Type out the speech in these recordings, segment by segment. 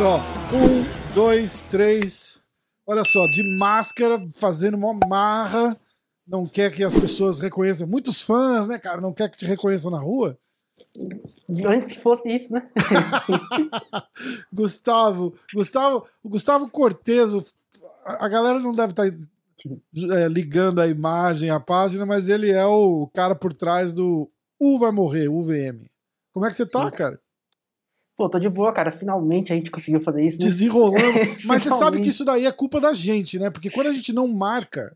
Ó, um, dois, três. Olha só, de máscara, fazendo uma marra. Não quer que as pessoas reconheçam. Muitos fãs, né, cara? Não quer que te reconheçam na rua. Antes fosse isso, né? Gustavo, Gustavo, o Gustavo Cortezo, a a galera não deve estar é, ligando a imagem, a página, mas ele é o cara por trás do U vai morrer, UVM. Como é que você tá, Sim. cara? Pô, tô de boa, cara. Finalmente a gente conseguiu fazer isso. Né? Desenrolando. Mas você sabe que isso daí é culpa da gente, né? Porque quando a gente não marca,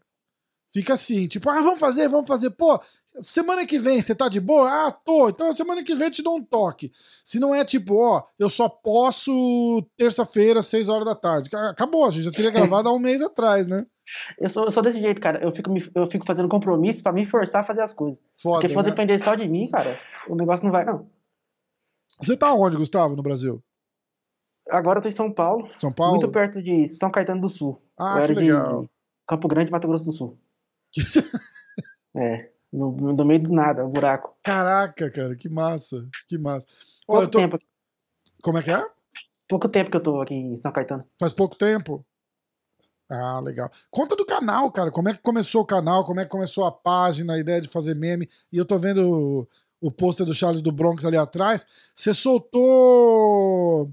fica assim, tipo, ah, vamos fazer, vamos fazer. Pô, semana que vem você tá de boa? Ah, tô. Então semana que vem eu te dou um toque. Se não é tipo, ó, eu só posso terça-feira, seis horas da tarde. Acabou, a gente já teria gravado há um mês atrás, né? Eu sou, eu sou desse jeito, cara. Eu fico, me- eu fico fazendo compromisso pra me forçar a fazer as coisas. Foda, Porque se for né? depender só de mim, cara, o negócio não vai, não. Você tá onde, Gustavo, no Brasil? Agora eu tô em São Paulo, São Paulo? muito perto de São Caetano do Sul. Ah, eu que legal. de Campo Grande, Mato Grosso do Sul. É, no, no meio do nada, o buraco. Caraca, cara, que massa, que massa. Pouco eu tô... tempo, Como é que é? pouco tempo que eu tô aqui em São Caetano. Faz pouco tempo? Ah, legal. Conta do canal, cara. Como é que começou o canal? Como é que começou a página, a ideia de fazer meme? E eu tô vendo o, o pôster do Charles do Bronx ali atrás. Você soltou.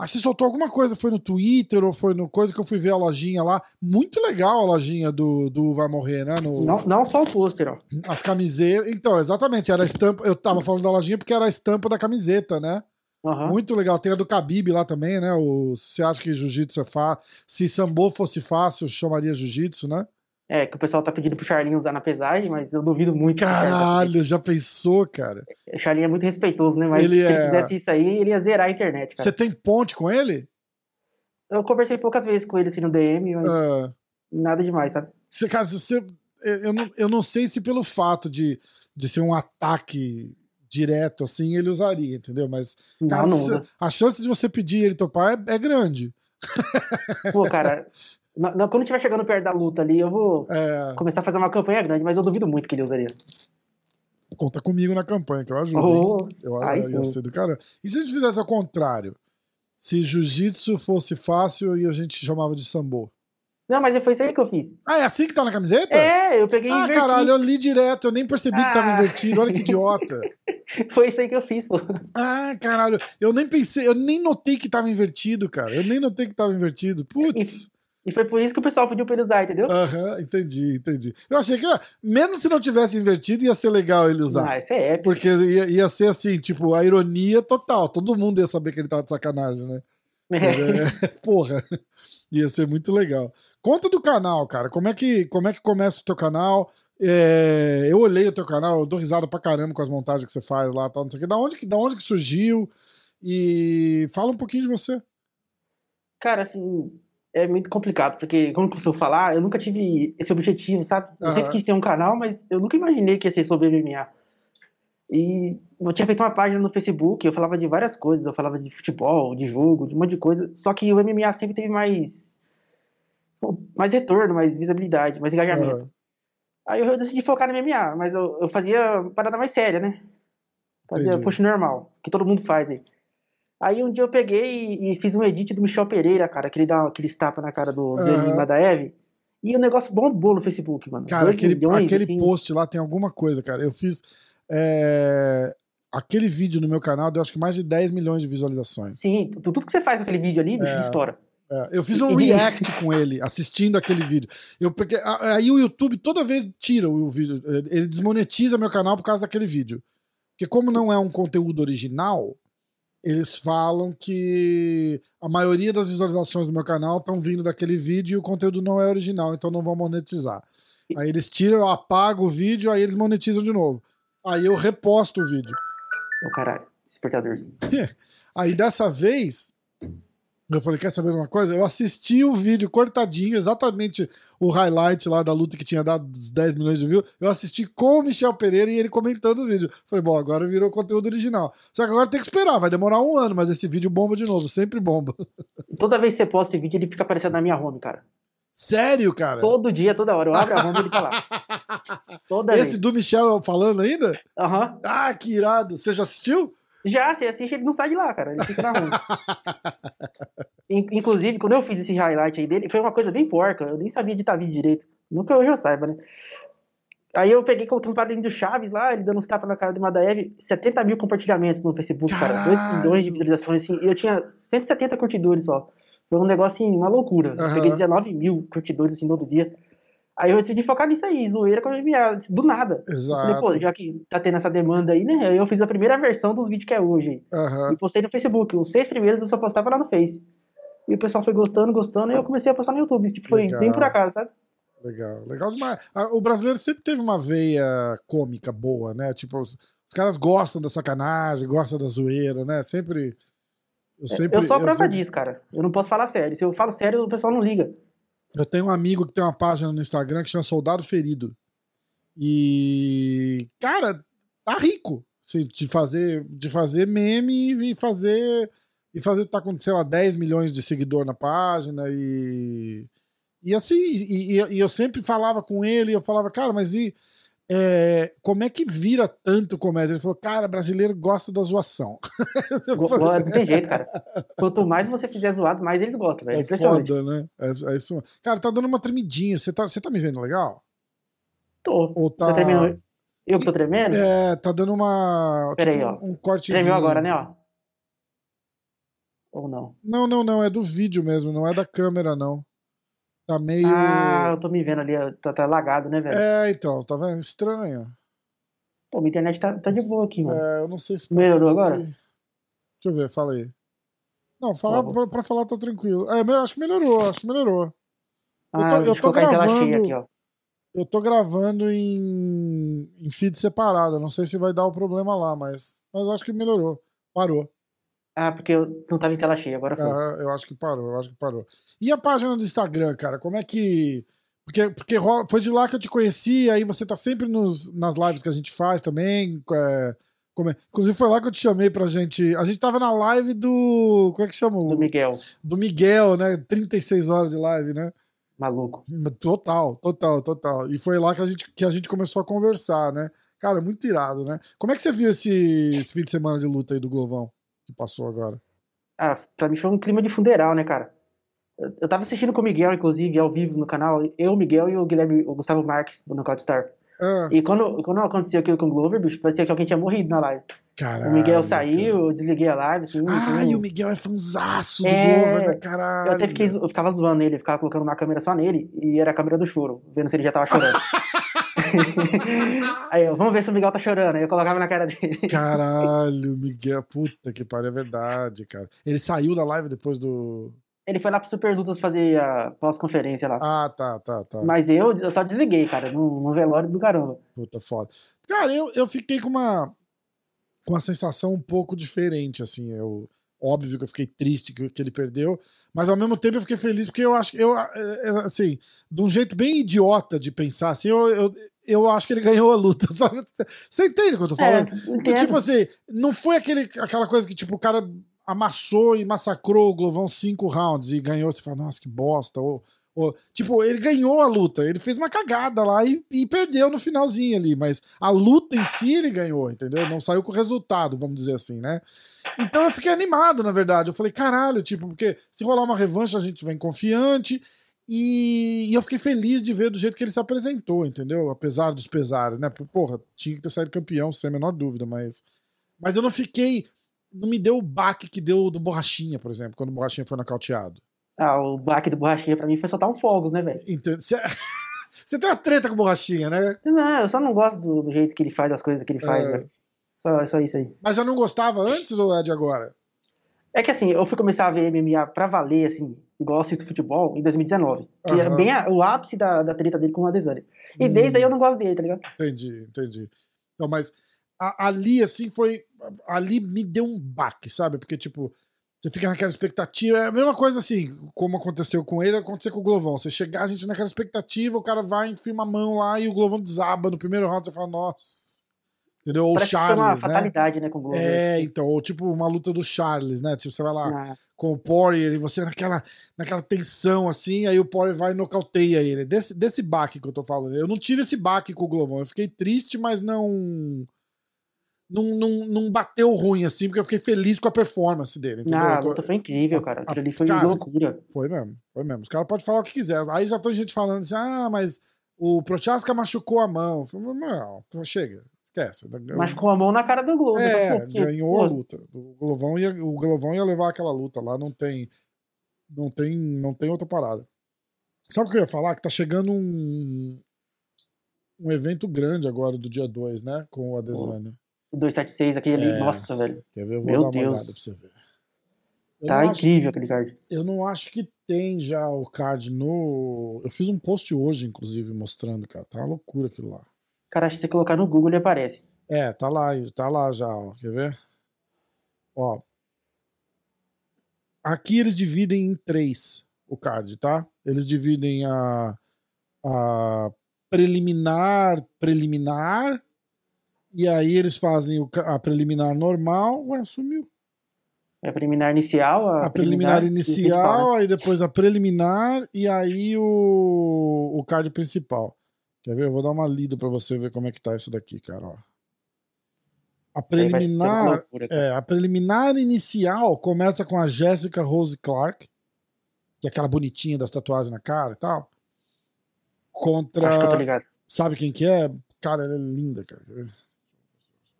Que você soltou alguma coisa, foi no Twitter ou foi no coisa que eu fui ver a lojinha lá. Muito legal a lojinha do, do Vai Morrer, né? No, Não, não só o pôster, ó. As camisetas. Então, exatamente, era a estampa. Eu tava falando da lojinha porque era a estampa da camiseta, né? Aham. Muito legal. Tem a do Khabib lá também, né? O, você acha que jiu-jitsu é fácil? Se sambo fosse fácil, chamaria jiu-jitsu, né? É, que o pessoal tá pedindo pro Charlinho usar na pesagem, mas eu duvido muito. cara- Caralho, já pensou, cara? O Charlinho é muito respeitoso, né? Mas Ele se é- ele fizesse isso aí, ele ia zerar a internet, cara. Você tem ponte com ele? Eu conversei poucas vezes com ele assim no DM, mas Ah, nada demais, sabe? você, cara, você, eu, não, eu não sei se pelo fato de, de ser um ataque direto assim, ele usaria, entendeu? Mas Não, cara, não a chance de você pedir ele topar é, é grande. Pô, cara, na- na- quando tiver chegando perto da luta ali, eu vou É, começar a fazer uma campanha grande, mas eu duvido muito que ele usaria. conta comigo na campanha, que eu ajudo. Oh, Eu, Aí eu ia sim. ser do caramba. E se a gente fizesse ao contrário? Se jiu-jitsu fosse fácil e a gente chamava de sambo. Não, mas foi isso aí que eu fiz. Ah, é assim que tá na camiseta? É, eu peguei e Ah, caralho, eu li direto, eu nem percebi que tava Ah. invertido. Olha que idiota. Foi isso aí que eu fiz, pô. Ah, caralho, eu nem pensei, eu nem notei que tava invertido, cara. Eu nem notei que tava invertido. Putz. E foi por isso que o pessoal pediu pra ele usar, entendeu? Aham, entendi, entendi. Eu achei que, ah, mesmo se não tivesse invertido, ia ser legal ele usar. Ah, isso é épico. Porque ia, ia ser assim, tipo, a ironia total. Todo mundo ia saber que ele tava de sacanagem, né? É, porra, ia ser muito legal. Conta do canal, cara. Como é que, como é que começa o teu canal? É, eu olhei o teu canal, eu dou risada pra caramba com as montagens que você faz lá, tal, não sei o quê. Da onde que, da onde que surgiu? E fala um pouquinho de você. Cara, assim, é muito complicado, porque, como eu costumo falar, eu nunca tive esse objetivo, sabe? Eu Aham. sempre quis ter um canal, mas eu nunca imaginei que ia ser sobre MMA. E eu tinha feito uma página no Facebook, eu falava de várias coisas, eu falava de futebol, de jogo, de um monte de coisa, só que o MMA sempre teve mais mais retorno, mais visibilidade, mais engajamento. Aham. Aí eu decidi focar no MMA, mas eu, eu fazia parada mais séria, né? Fazia Entendi. push normal, que todo mundo faz aí. Aí um dia eu peguei e, e fiz um edit do Michel Pereira, cara, que ele dá aqueles tapas na cara do Aham. Zelim Madaev. E o negócio bombou no Facebook, mano. Cara, Dois aquele, milhões, aquele assim. post lá tem alguma coisa, cara. Eu fiz. é, Aquele vídeo no meu canal deu acho que mais de 10 milhões de visualizações. Sim, tu- tudo que você faz com aquele vídeo ali, bicho, É. estoura. É, eu fiz um react com ele, assistindo aquele vídeo. Eu peguei, aí o YouTube toda vez tira o vídeo, ele desmonetiza meu canal por causa daquele vídeo. Porque como não é um conteúdo original, eles falam que a maioria das visualizações do meu canal estão vindo daquele vídeo e o conteúdo não é original, então não vão monetizar. Aí eles tiram, eu apago o vídeo, aí eles monetizam de novo. Aí eu reposto o vídeo. Ô, oh, caralho, despertador. aí dessa vez, eu falei, quer saber uma coisa? Eu assisti o vídeo cortadinho, exatamente o highlight lá da luta que tinha dado 10 milhões de views. Eu assisti com o Michel Pereira e ele comentando o vídeo. Falei, bom, agora virou conteúdo original. Só que agora tem que esperar, vai demorar um ano, mas esse vídeo bomba de novo, sempre bomba. Toda vez que você posta esse vídeo, ele fica aparecendo na minha home, cara. Sério, cara? Todo dia, toda hora. Eu abro a home e ele tá lá. Toda Esse vez. do Michel falando ainda? Aham. Uhum. Ah, que irado. Você já assistiu? Já, você assiste, ele não sai de lá, cara. Ele fica na rua. Inclusive, quando eu fiz esse highlight aí dele, foi uma coisa bem porca. Eu nem sabia editar vídeo direito. Nunca eu já saiba, né? Aí eu peguei, coloquei uns padrinhos do Chaves lá, ele dando uns tapas na cara do Madaev, 70 mil compartilhamentos no Facebook, Caralho. cara. 2 milhões de visualizações, assim. E eu tinha 170 curtidores só. Foi um negócio, assim, uma loucura. Uhum. Eu peguei 19 mil curtidores, assim, no outro dia. Aí eu decidi focar nisso aí, zoeira com MMA, do nada. Exato. Falei, pô, já que tá tendo essa demanda aí, né? Eu fiz a primeira versão dos vídeos que é hoje. Uhum. E postei no Facebook. Os seis primeiros eu só postava lá no Face. E o pessoal foi gostando, gostando, e eu comecei a postar no YouTube. Tipo, foi bem por acaso, sabe? Legal, legal demais. O brasileiro sempre teve uma veia cômica boa, né? Tipo, os, os caras gostam da sacanagem, gostam da zoeira, né? Sempre. Eu, sempre, eu sou a prova sempre... disso, cara. Eu não posso falar sério. Se eu falo sério, o pessoal não liga. Eu tenho um amigo que tem uma página no Instagram que chama Soldado Ferido. E, cara, tá rico assim, de fazer de fazer meme e fazer e fazer tá com, sei lá, 10 milhões de seguidor na página e e assim, e, e, e eu sempre falava com ele, eu falava, cara, mas e é, como é que vira tanto comédia? Ele falou, cara, brasileiro gosta da zoação. não tem jeito, cara. Quanto mais você fizer zoado, mais eles gostam, velho. É, é foda, né? É, é, isso. Cara, tá dando uma tremidinha. Você tá, você tá me vendo legal? Tô. Ou tá... tá Eu que tô tremendo? É, tá dando uma. Peraí, tipo, ó. Um cortezinho. Tremeu agora, né, ó? Ou não? Não, não, não. É do vídeo mesmo, não é da câmera, não. Tá meio. Ah, eu tô me vendo ali, tá, tá lagado, né, velho? É, então, tá vendo? Estranho. Pô, minha internet tá, tá de boa aqui, mano. É, eu não sei se. Melhorou agora? Deixa eu ver, fala aí. Não, falar, pra, pra, falar tá tranquilo. É, eu acho que melhorou, acho que melhorou. Ah, eu tô, eu tô gravando. Aqui, ó. Eu tô gravando em, em feed separado. Não sei se vai dar o problema lá, mas, mas eu acho que melhorou. Parou. Ah, porque eu não tava em tela cheia, agora foi. Ah, eu acho que parou, eu acho que parou. E a página do Instagram, cara, como é que. Porque, porque foi de lá que eu te conheci, aí você tá sempre nos, nas lives que a gente faz também. É, como é, inclusive foi lá que eu te chamei pra gente. A gente tava na live do. Como é que chama? Do Miguel. Do Miguel, né? 36 horas de live, né? Maluco. Total, total, total. E foi lá que a gente, que a gente começou a conversar, né? Cara, muito irado, né? Como é que você viu esse, esse fim de semana de luta aí do Glovão? que passou agora? Ah, pra mim foi um clima de funeral, né, cara? Eu tava assistindo com o Miguel, inclusive, ao vivo no canal. Eu, o Miguel e o Guilherme, o Gustavo Marques, do Knockout Star. Ah. E quando, quando aconteceu aquilo com o Glover, bicho, parecia que alguém tinha morrido na live. Caralho, o Miguel saiu, cara. eu desliguei a live. Assim, ah, e o Miguel é fanzaço do é... Glover, né, caralho. Eu até fiquei, eu ficava zoando ele, ficava colocando uma câmera só nele, e era a câmera do choro, vendo se ele já tava chorando. Aí eu, vamos ver se o Miguel tá chorando. Aí eu colocava na cara dele. Caralho, Miguel, puta que pariu, é verdade, cara. Ele saiu da live depois do. Ele foi lá pro Super Lutas fazer a pós-conferência lá. Ah, tá, tá, tá. Mas eu, eu só desliguei, cara, no, no velório do caramba. Puta foda. Cara, eu, eu fiquei com uma, com uma sensação um pouco diferente, assim. Eu, Óbvio que eu fiquei triste que, que ele perdeu, mas ao mesmo tempo eu fiquei feliz porque eu acho que eu, é, é, assim, de um jeito bem idiota de pensar, assim, eu, eu, eu acho que ele ganhou a luta, sabe? Você entende o que eu tô falando? É, tipo assim, não foi aquele, aquela coisa que, tipo, o cara amassou e massacrou o Glovão cinco rounds e ganhou, você fala, nossa, que bosta, ou tipo, ele ganhou a luta, ele fez uma cagada lá e, e, perdeu no finalzinho ali, mas a luta em si ele ganhou, entendeu? Não saiu com o resultado, vamos dizer assim, né? Então eu fiquei animado, na verdade. Eu falei, caralho, tipo, porque se rolar uma revanche a gente vem confiante. E, e eu fiquei feliz de ver do jeito que ele se apresentou, entendeu? Apesar dos pesares, né? Porra, tinha que ter saído campeão, sem a menor dúvida, mas. Mas eu não fiquei. Não me deu o baque que deu do Borrachinha, por exemplo, quando o Borrachinha foi nocauteado. Ah, o baque do Borrachinha pra mim foi soltar um fogos, né, velho? Você tem uma treta com Borrachinha, né? Não, eu só não gosto do, do jeito que ele faz as coisas que ele faz, é. velho. Só, só isso aí. Mas já não gostava antes ou é de agora? É que assim, eu fui começar a ver MMA pra valer, assim, igual eu assisto futebol, em 2019. Que é Aham. bem a- o ápice da, da treta dele com o Adesanya. E Hum. desde aí eu não gosto dele, tá ligado? Entendi, entendi. Não, mas a- ali, assim, foi. Ali me deu um baque, sabe? Porque, tipo, você fica naquela expectativa. É a mesma coisa assim, como aconteceu com ele, aconteceu com o Glovão. Você chegar, a gente naquela expectativa, o cara vai, enfia uma mão lá e o Glovão desaba no primeiro round, você fala, nossa. Entendeu? Ou o Parece foi uma Charles, né? fatalidade, né, com o Glover. É, então, ou tipo uma luta do Charles, né? Tipo, você vai lá Ah, com o Poirier e você naquela, naquela tensão assim, aí o Poirier vai e nocauteia ele. Desse, desse baque que eu tô falando. Eu não tive esse baque com o Glovão. Eu fiquei triste, mas não. Não, não, não bateu ruim, assim, porque eu fiquei feliz com a performance dele. Entendeu? ah, a luta foi incrível, cara. Aquilo ali foi Cara, loucura. Foi mesmo, foi mesmo. Os caras podem falar o que quiser. Aí já tem gente falando assim: ah, mas o Prochaska machucou a mão. Falei, Não, chega, esquece. Mas com a mão na cara do Glover. É, Pô, que- ganhou pô, a luta. O Glovão, ia, o Glovão ia levar aquela luta lá, não tem, não tem, não tem outra parada. Sabe o que eu ia falar? Que tá chegando um, um evento grande agora do dia 2, né? Com o Adesanya. O 276, aquele É. ali, nossa, velho. Quer ver? Eu vou Meu dar Deus. pra você ver. Eu Tá não acho- incrível aquele card. eu não acho que tem já o card no. Eu fiz um post hoje, inclusive, mostrando, cara. Tá uma loucura aquilo lá. Cara, se você colocar no Google, ele aparece. É, tá lá, tá lá já, ó. Quer ver? Ó. Aqui eles dividem em três o card, tá? Eles dividem a, a preliminar, preliminar, e aí eles fazem a preliminar normal. Ué, sumiu. É a preliminar inicial, a, A preliminar e inicial, né? aí depois a preliminar, e aí o, o card principal. Quer ver? Eu vou dar uma lida pra você ver como é que tá isso daqui, cara, ó. A preliminar, loucura, é, a preliminar inicial começa com a Jessica Rose Clark, que é aquela bonitinha das tatuagens na cara e tal. Acho que eu tô Contra. ligado. Sabe quem que é? Cara, ela é linda, cara.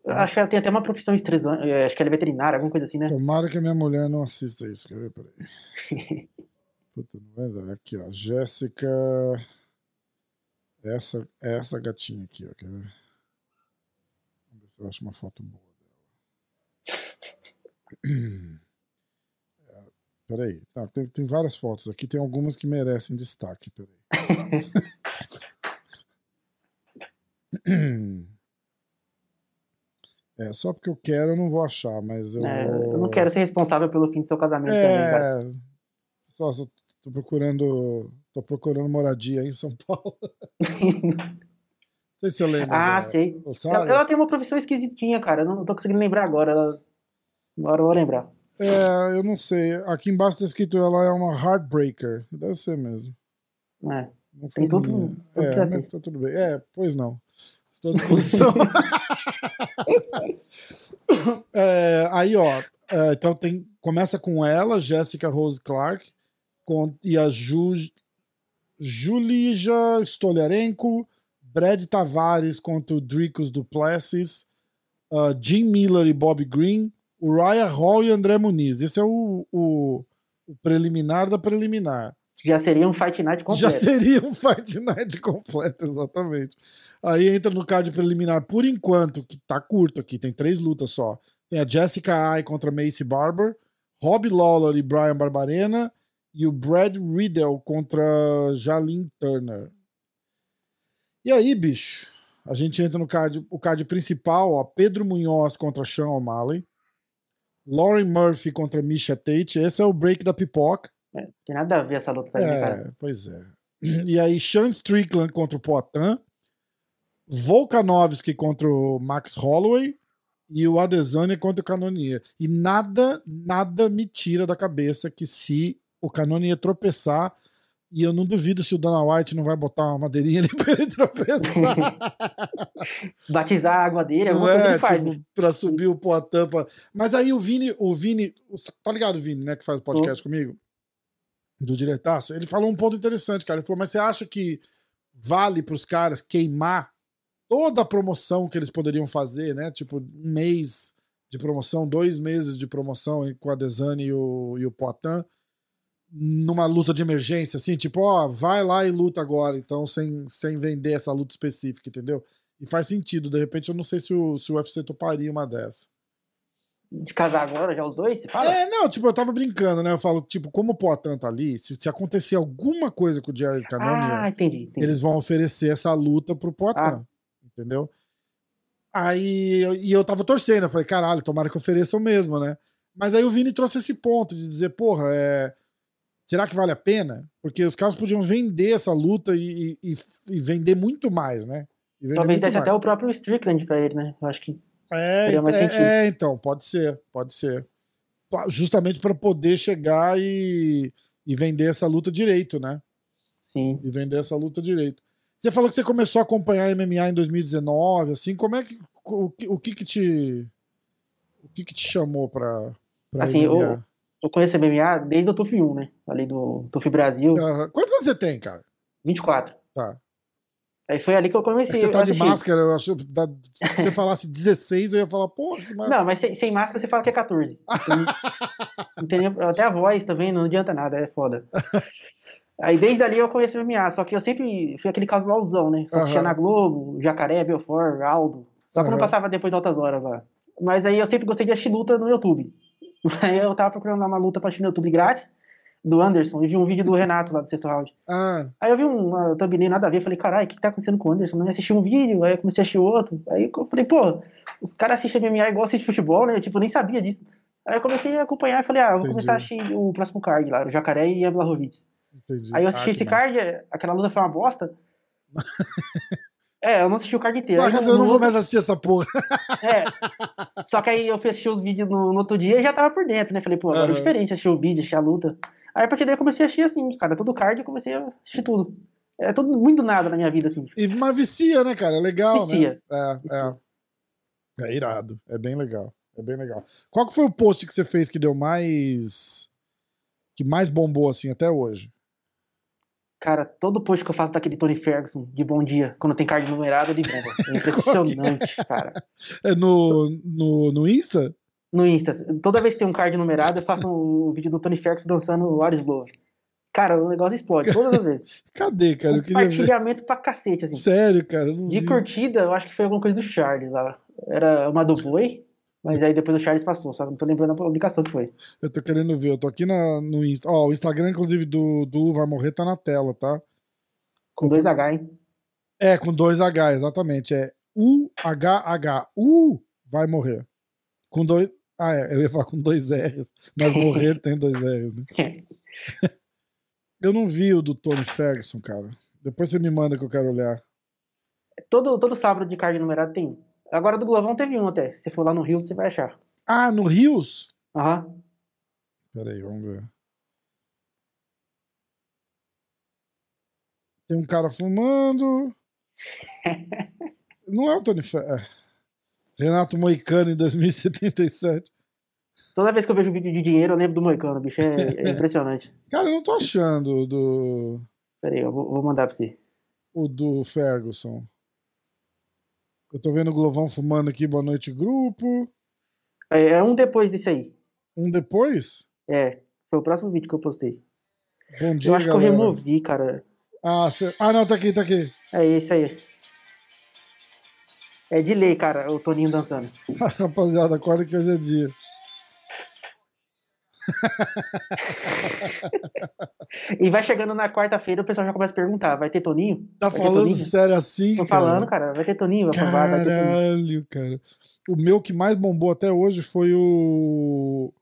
Acho que ela tem até uma profissão estressante. é, Acho que ela é veterinária, alguma coisa assim, né? Tomara que a minha mulher não assista isso. Quer ver? Peraí. Puta, não vai dar. Aqui, ó. Jéssica. Essa, essa gatinha aqui, ó. Quer ver? Vamos ver se eu acho uma foto boa dela. É, Peraí. Não, tem, tem várias fotos aqui. Tem algumas que merecem destaque. Peraí. É, só porque eu quero eu não vou achar, mas eu. É, vou... eu não quero ser responsável pelo fim do seu casamento também, cara. É. Só, só tô procurando. Tô procurando moradia em São Paulo. Não sei se você lembra. Ah, sei. Ela, ela tem uma profissão esquisitinha, cara. Eu não tô conseguindo lembrar agora. Ela... Agora eu vou lembrar. É, eu não sei. Aqui embaixo tá escrito ela é uma heartbreaker. Deve ser mesmo. É. Não Tem tudo- tudo é, tá tudo bem. É, pois não. Estou à disposição. É, aí, ó. é, então tem, começa com ela, Jessica Rose Clark, com, e a Ju, Julija Stoliarenko, Brad Tavares contra o Dricos Duplessis, uh, Jim Miller e Bob Green, Uriah Hall e André Muniz. Esse é o, o, o preliminar da preliminar. Já seria um Fight Night completo. Já seria um Fight Night completo, exatamente. Aí entra no card preliminar, por enquanto, que tá curto aqui, tem três lutas só. Tem a Jessica Ai contra Macy Barber, Rob Lawler e Brian Barbarena, e o Brad Riddle contra Jalin Turner. E aí, bicho, a gente entra no card, o card principal, ó, Pedro Munhoz contra Sean O'Malley, Lauren Murphy contra Misha Tate, esse é o break da pipoca. Tem nada a ver essa luta pra mim, cara. É, pois é. E aí, Sean Strickland contra o Poitin, Volkanovski contra o Max Holloway e o Adesanya contra o Canonier. E nada, nada me tira da cabeça que se o Canonier tropeçar, e eu não duvido se o Dana White não vai botar uma madeirinha ali pra ele tropeçar. Batizar a água dele, Não alguma coisa é, ele faz. tipo, bicho. pra subir o Poitin. Pra... Mas aí o Vini, o Vini, tá ligado o Vini, né, que faz o podcast comigo? Do diretaço? Ele falou um ponto interessante, cara. Ele falou, mas você acha que vale pros caras queimar toda a promoção que eles poderiam fazer, né? Tipo, um mês de promoção, dois meses de promoção com a Desane e o, e o Poitin numa luta de emergência, assim, tipo, ó, vai lá e luta agora, então, sem, sem vender essa luta específica, entendeu? E faz sentido, de repente eu não sei se o, se o UFC toparia uma dessa. De casar agora, já os dois? Você fala? É, não, tipo, eu tava brincando, né? Eu falo, tipo, como o Poitin tá ali, se, se acontecer alguma coisa com o Jared Cannonier, ah, entendi, entendi. eles vão oferecer essa luta pro Poitin, Ah. entendeu? Aí, eu- e eu tava torcendo, eu falei, caralho, tomara que ofereçam mesmo, né? Mas aí o Vini trouxe esse ponto de dizer, porra, é... será que vale a pena? Porque os caras podiam vender essa luta e, e- e vender muito mais, né? Talvez desse mais. até o próprio Strickland pra ele, né? Eu acho que. É, é, é, então, pode ser, pode ser. Justamente para poder chegar e, e vender essa luta direito, né? Sim. E vender essa luta direito. Você falou que você começou a acompanhar MMA em 2019, assim, como é que o, que- o que que te o que que te chamou pra, pra Assim, MMA? eu, eu conheço MMA desde o TUF 1, né? Ali do TUF Brasil, Aham. Quantos anos você tem, cara? 24. Tá. Aí foi ali que eu É comecei você tá de máscara, eu acho, da- se você falasse 16, eu ia falar, porra, que máscara. Não, mas sem, sem máscara você fala que é 14. Entendeu? Até a voz também não adianta nada, é foda. Aí desde ali eu conheço o MMA, só que eu sempre fui aquele casualzão, né? Só assistia Aham. na Globo, Jacaré, Belfort, Aldo. Só que eu não passava depois de altas horas lá. Mas aí eu sempre gostei de assistir luta no YouTube. Aí eu tava procurando uma luta pra assistir no YouTube grátis, do Anderson, e vi um vídeo do Renato lá do sexto round. Ah, Aí eu vi uma thumbnail nada a ver, falei, caralho, o que, tá acontecendo com o Anderson? Eu assisti um vídeo, aí eu comecei a assistir outro. Aí eu falei, pô, os caras assistem MMA igual assistem futebol, né? Eu, tipo, nem sabia disso. Aí eu comecei a acompanhar e falei, ah, vou Entendi. começar a assistir o próximo card lá, o Jacaré e a Blachowicz. entendi. Aí eu Ah, assisti que esse massa. card, aquela luta foi uma bosta. é, eu não assisti o card inteiro. Só que eu não vou mais assistir essa porra. É. Só que aí eu fui assistir os vídeos no, no outro dia e já tava por dentro, né? Falei, pô, agora Aham. é diferente assistir o vídeo, assistir a luta. Aí a partir daí eu comecei a assistir assim, cara, todo card eu comecei a assistir tudo. É tudo muito nada na minha vida, assim. E, mas vicia, né, cara? É legal, Vicia. né? É, Vicia. é. É irado. É bem legal. É bem legal. Qual que foi o post que você fez que deu mais. que mais bombou, assim, até hoje? Cara, todo post que eu faço daquele Tony Ferguson de bom dia, quando tem card numerado, ele bomba. É impressionante, cara. É no, no, no Insta? No Insta, toda vez que tem um card numerado, eu faço o vídeo do Tony Ferguson dançando o Aris Love. Cara, o negócio explode, todas as vezes. Cadê, cara? Eu. Compartilhamento pra cacete, assim. Sério, cara. De vi. curtida, eu acho que foi alguma coisa do Charles lá. Era uma do Boi, mas aí depois o Charles passou, só não tô lembrando a publicação que foi. Eu tô querendo ver. Eu tô aqui na, no Insta. Ó, o Instagram, inclusive, do, do Vai Morrer tá na tela, tá? Com dois H, hein? É, com dois H, exatamente. É U-H-H. U vai morrer. Com dois. Ah, é. Eu ia falar com dois R's. Mas morrer tem dois R's, né? Eu não vi o do Tony Ferguson, cara. Depois você me manda que eu quero olhar. todo, todo sábado de card numerado tem. Agora do Glovão teve um até. Se você for lá no Rio, você vai achar. Ah, no Rios? Aham. Peraí, vamos ver. Tem um cara fumando. Não é o Tony Ferguson. Renato Moicano em 2077. Toda vez que eu vejo vídeo de dinheiro, eu lembro do Moicano, bicho. É, é impressionante. Cara, eu não tô achando do, Pera aí, eu vou, vou mandar pra você. o do Ferguson. Eu tô vendo o Glovão fumando aqui, boa noite, grupo. É, é um depois desse aí. Um depois? É. Foi o próximo vídeo que eu postei. Bom dia, eu acho galera. que eu removi, cara. Ah, cê- ah, não, tá aqui, tá aqui. É esse aí. É de lei, cara, o Toninho dançando. Rapaziada, acorda que hoje é dia. E vai chegando na quarta-feira, o pessoal já começa a perguntar: vai ter Toninho? Tá Vai falando Toninho? sério assim, Tô cara? falando, cara, vai ter Toninho, vai provar, vai. Caralho, cara. O meu que mais bombou até hoje foi o.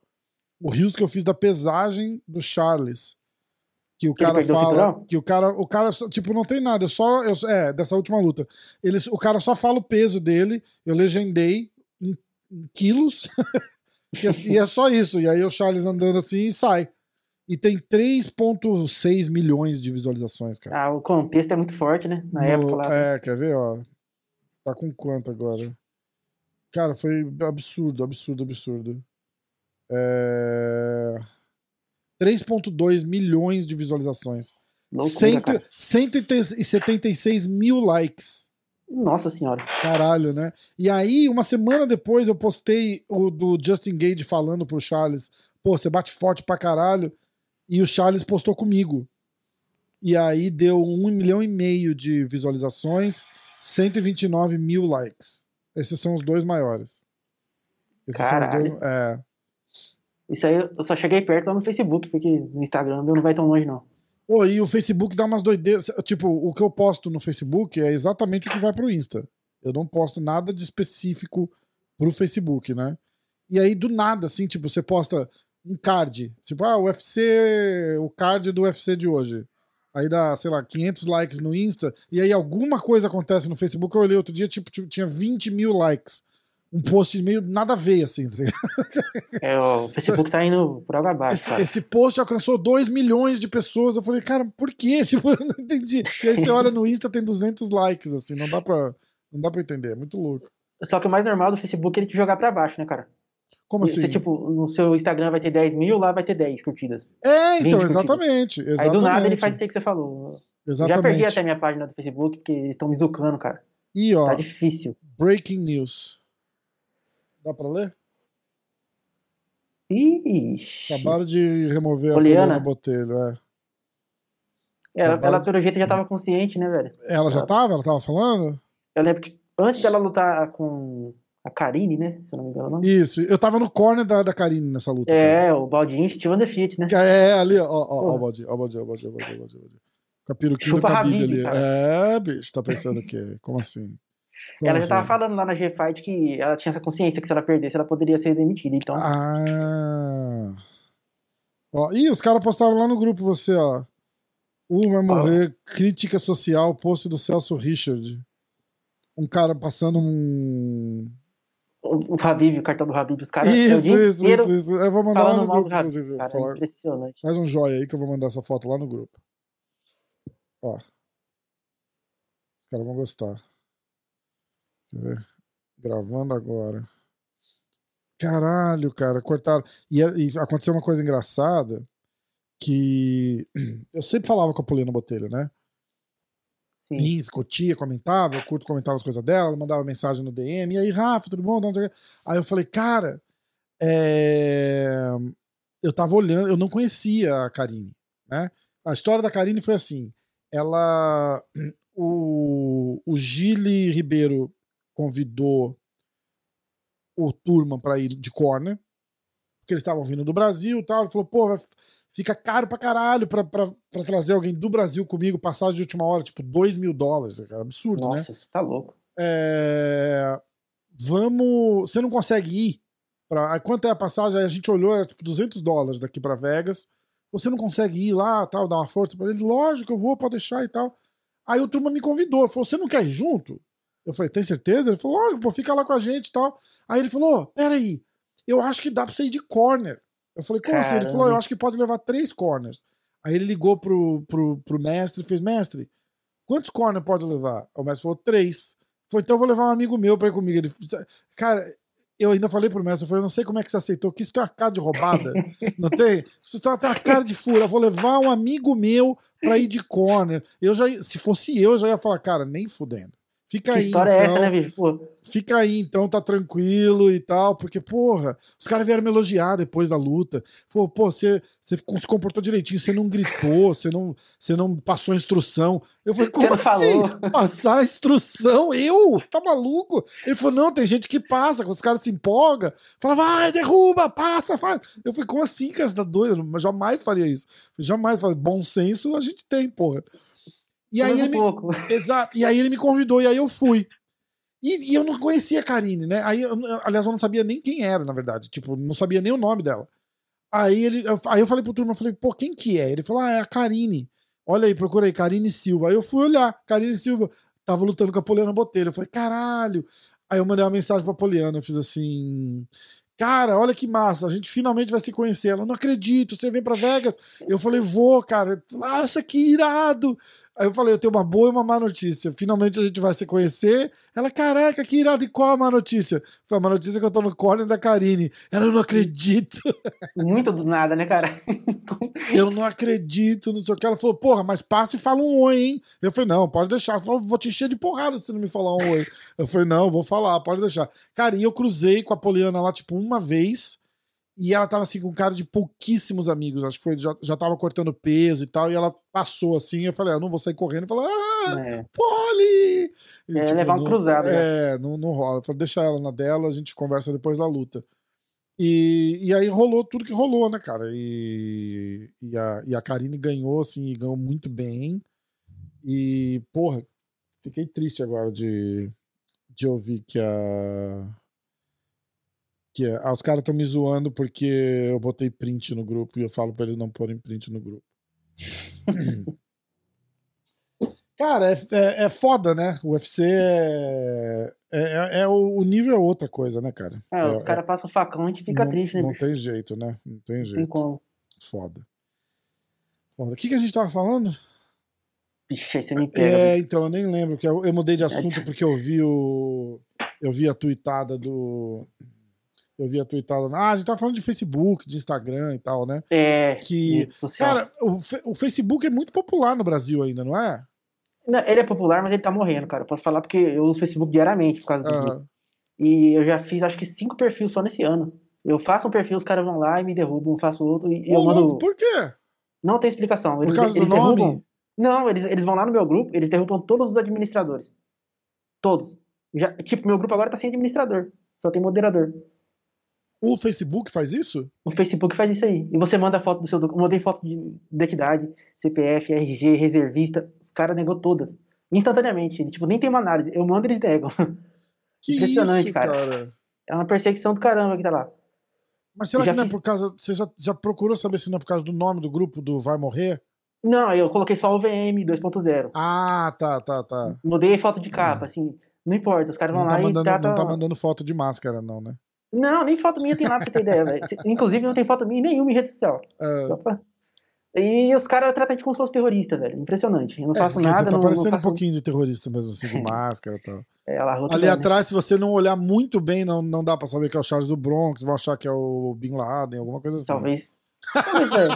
O Rios que eu fiz da pesagem do Charles. Que o Que ele cara o fala. cinturão? Que o cara. O cara, tipo, não tem nada. Eu só. Eu, é, dessa última luta. Eles, o cara só fala o peso dele. Eu legendei em, em quilos. e, é, e é só isso. E aí o Charles andando assim e sai. E tem 3,6 milhões de visualizações, cara. Ah, o contexto é muito forte, né? Na No- época lá. É, quer ver, ó. Tá com quanto agora? Cara, foi absurdo, absurdo, absurdo. É... 3.2 milhões de visualizações. Loucura, Cento- cara. 176 mil likes. Nossa senhora. Caralho, né? E aí, uma semana depois, eu postei o do Justin Gage falando pro Charles: pô, você bate forte pra caralho. E o Charles postou comigo. E aí deu um milhão e meio de visualizações, 129 mil likes. Esses são os dois maiores. Esses são os Caralho. dois. É. Isso aí eu só cheguei perto lá no Facebook, porque no Instagram meu não vai tão longe, não. Pô, e o Facebook dá umas doideiras. Tipo, o que eu posto no Facebook é exatamente o que vai pro Insta. Eu não posto nada de específico pro Facebook, né? E aí, do nada, assim, tipo, você posta um card. Tipo, ah, o UFC, o card do UFC de hoje. Aí dá, sei lá, 500 likes no Insta. E aí alguma coisa acontece no Facebook. Eu olhei outro dia, tipo, tipo, tinha 20 mil likes. Um post meio nada a ver, assim, tá? É, o Facebook tá indo por água abaixo, Esse, esse post alcançou 2 milhões de pessoas. Eu falei, cara, por quê? Tipo, eu não entendi. E aí você olha no Insta, tem 200 likes, assim, não dá pra, não dá pra entender. É muito louco. Só que o mais normal do Facebook é ele te jogar pra baixo, né, cara? Como assim? Você, tipo, no seu Instagram vai ter 10 mil, lá vai ter 10 curtidas. é, então, 20 exatamente, exatamente. Aí do nada ele faz isso aí que você falou. Exatamente. Já perdi até minha página do Facebook, porque eles estão me zucando, cara. E, ó, Tá difícil. breaking news. Dá pra ler? Ixi. Acabaram de remover Poliana? a Poliana Botelho, é. Ela, acabaram- ela, pelo jeito, já tava consciente, né, velho? Ela já tava? Ela tava falando? Eu lembro que antes dela lutar com a Karine, né? Se não me engano o nome. Isso, eu tava no corner da, da Karine nessa luta. cara. É, o Baldinho Steve Undefeat, né? Que É, ali, ó, ó, ó, ó, o bode, ó, o bode, ó, o bode, ó, o bode, ó, o bode, ó, o bode. Com a peruquinha do Habib, ali. cara. É, bicho, tá pensando o quê? Como assim? Como Ela já tava assim? falando lá na G-Fight que ela tinha essa consciência que se ela perdesse, ela poderia ser demitida. Então, Ah. Ó, ih, os caras postaram lá no grupo você, ó. U vai morrer, crítica social, post do Celso Richard. Um cara passando um. o, o Habib, o cartão do Habib, os caras. é Isso, isso, isso, isso. Eu vou mandar lá no grupo, inclusive. Cara, falar- é impressionante. Faz um joia aí que eu vou mandar essa foto lá no grupo. Ó. Os caras vão gostar. Quer ver? Gravando agora. Caralho, cara, cortaram. E, e aconteceu uma coisa engraçada que eu sempre falava com a Poliana Botelho, né? Sim. Curtia, comentava, eu curto, comentava as coisas dela, ela mandava mensagem no DM, e aí, Rafa, tudo bom? Quê. Aí eu falei, cara, é, eu tava olhando, eu não conhecia a Karine, né? A história da Karine foi assim, ela, o, o Gile Ribeiro convidou o Turman pra ir de corner, porque eles estavam vindo do Brasil e tal, ele falou, pô, fica caro pra caralho pra, pra, pra trazer alguém do Brasil comigo, passagem de última hora, tipo, 2 mil dólares, cara, absurdo, né? Nossa, você tá louco. É, Vamos. Você não consegue ir? Pra... Quanto é a passagem? Aí a gente olhou, era tipo 200 dólares daqui pra Vegas. Você não consegue ir lá, tal, dar uma força pra ele? Lógico, eu vou, pode deixar e tal. Aí o turma me convidou, falou: Você não quer ir junto? Eu falei: Tem certeza? Ele falou: Lógico, pô, fica lá com a gente e tal. Aí ele falou: Peraí, eu acho que dá pra você ir de corner. Eu falei: Como assim? Ele falou: Caramba. Eu acho que pode levar três corners. Aí ele ligou pro, pro, pro mestre e fez: Mestre, quantos corner pode levar? O mestre falou: Três. Foi, então eu vou levar um amigo meu pra ir comigo. Ele, cara, eu ainda falei pro mestre, eu falei, eu não sei como é que você aceitou, que isso tem uma cara de roubada. não tem? Isso tem uma cara de fura. Eu vou levar um amigo meu pra ir de corner. Eu já, se fosse eu, eu já ia falar, cara, nem fudendo. Fica Que aí. história então, é essa, né, bicho? Pô, Fica aí, então, tá tranquilo e tal, porque, porra, os caras vieram me elogiar depois da luta. Falou, pô, você, você se comportou direitinho, você não gritou, você não, você não passou a instrução. Eu falei, como assim? falou. Passar a instrução? Eu? Tá maluco? Ele falou, não, tem gente que passa, quando os caras se empolgam, fala, vai, derruba, passa, faz. Eu falei, como assim, cara, você tá doido? Eu jamais faria isso. Eu jamais faria. Bom senso a gente tem, porra. E aí ele um me, pouco. Exato. E aí ele me convidou, e aí eu fui. E, e eu não conhecia a Karine, né? Aí, eu- aliás, eu não sabia nem quem era, na verdade. Tipo, não sabia nem o nome dela. Aí, ele, eu, aí eu falei pro turma, eu falei, pô, quem que é? Ele falou, ah, é a Karine. Olha aí, procura aí, Karine Silva. Aí eu fui olhar, Karine Silva tava lutando com a Poliana Botelho. Eu falei, caralho. Aí eu mandei uma mensagem pra Poliana, eu fiz assim... Cara, olha que massa, a gente finalmente vai se conhecer. Ela, não acredito, você vem pra Vegas? Eu falei, vou, cara. Acha que irado. Aí eu falei, eu tenho uma boa e uma má notícia. Finalmente a gente vai se conhecer. Ela, caraca, que irado. E qual a má notícia? Foi a má notícia que eu tô no corner da Karine. Ela, eu não acredito. Muito do nada, né, cara? Eu não acredito, não sei o que. Ela falou, porra, mas passa e fala um oi, hein? Eu falei, não, pode deixar. Falou, vou te encher de porrada se não me falar um oi. Eu falei, não, vou falar, pode deixar. Cara, e eu cruzei com a Poliana lá, tipo, uma vez. E ela tava assim com um cara de pouquíssimos amigos. Acho que foi, já, já tava cortando peso e tal. E ela passou assim. Eu falei, ah, não vou sair correndo. Eu falei, ah, É. Poli! E, É, levar um não- cruzado, É, não, não rola. Eu falei, deixa ela na dela, a gente conversa depois da luta. E, e aí rolou tudo que rolou, né, cara? E, e, a, e a Karine ganhou, assim, e ganhou muito bem. E, porra, fiquei triste agora de, de ouvir que a. Que a, ah, os caras estão me zoando porque eu botei print no grupo e eu falo pra eles não porem print no grupo. Cara, é, é, é, foda, né? O UFC é, é, é, é, o nível é outra coisa, né, cara? É, os é, caras passam facão e a gente fica não, triste, né? Não bicho? tem jeito, né? Não tem jeito. Tem como. Foda. Foda. O que, que a gente tava falando? Aí você me pega. É, bicho. então, eu nem lembro, que eu, eu mudei de assunto porque eu vi o. Eu vi a tweetada do. Eu vi a tweetada. Ah, a gente tá falando de Facebook, de Instagram e tal, né? É. Que. Cara, o, o Facebook é muito popular no Brasil ainda, não é? Não, ele é popular, mas ele tá morrendo, cara. Eu posso falar porque eu uso o Facebook diariamente por causa disso. Uhum. E eu já fiz acho que cinco perfis só nesse ano. Eu faço um perfil, os caras vão lá e me derrubam, faço outro e Ô, eu mando. Por quê? Não tem explicação. Eles, por causa eles do derrubam... nome? Não, eles, eles vão lá no meu grupo, eles derrubam todos os administradores. Todos. Já, tipo, meu grupo agora tá sem administrador. Só tem moderador. O Facebook faz isso? O Facebook faz isso aí. E você manda foto do seu documento. Mandei foto de identidade, CPF, RG, reservista. Os caras negou todas. Instantaneamente. Tipo, nem tem uma análise. Eu mando eles negam. Que Impressionante, isso, cara. cara. É uma perseguição do caramba que tá lá. Mas será que não é por causa. Você já, já procurou saber se não é por causa do nome do grupo do Vai Morrer? Não, eu coloquei só o VM 2.0. Ah, tá, tá, tá. Mudei foto de capa, assim. Não importa, os caras vão não tá lá mandando, e trata... Não tá mandando foto de máscara, não, né? Não, nem foto minha tem nada pra você ter ideia, velho. Inclusive, não tem foto minha nenhuma em rede social. Uh... E os caras tratam a gente como se fosse terrorista, velho. Impressionante. Eu não é, faço nada. Você tá não, parecendo não faço... um pouquinho de terrorista mesmo, assim, de máscara e tal. É, lá, Ali atrás, se você não olhar muito bem, não, não dá pra saber que é o Charles do Bronx, vão achar que é o Bin Laden, alguma coisa assim. Talvez. Talvez, é.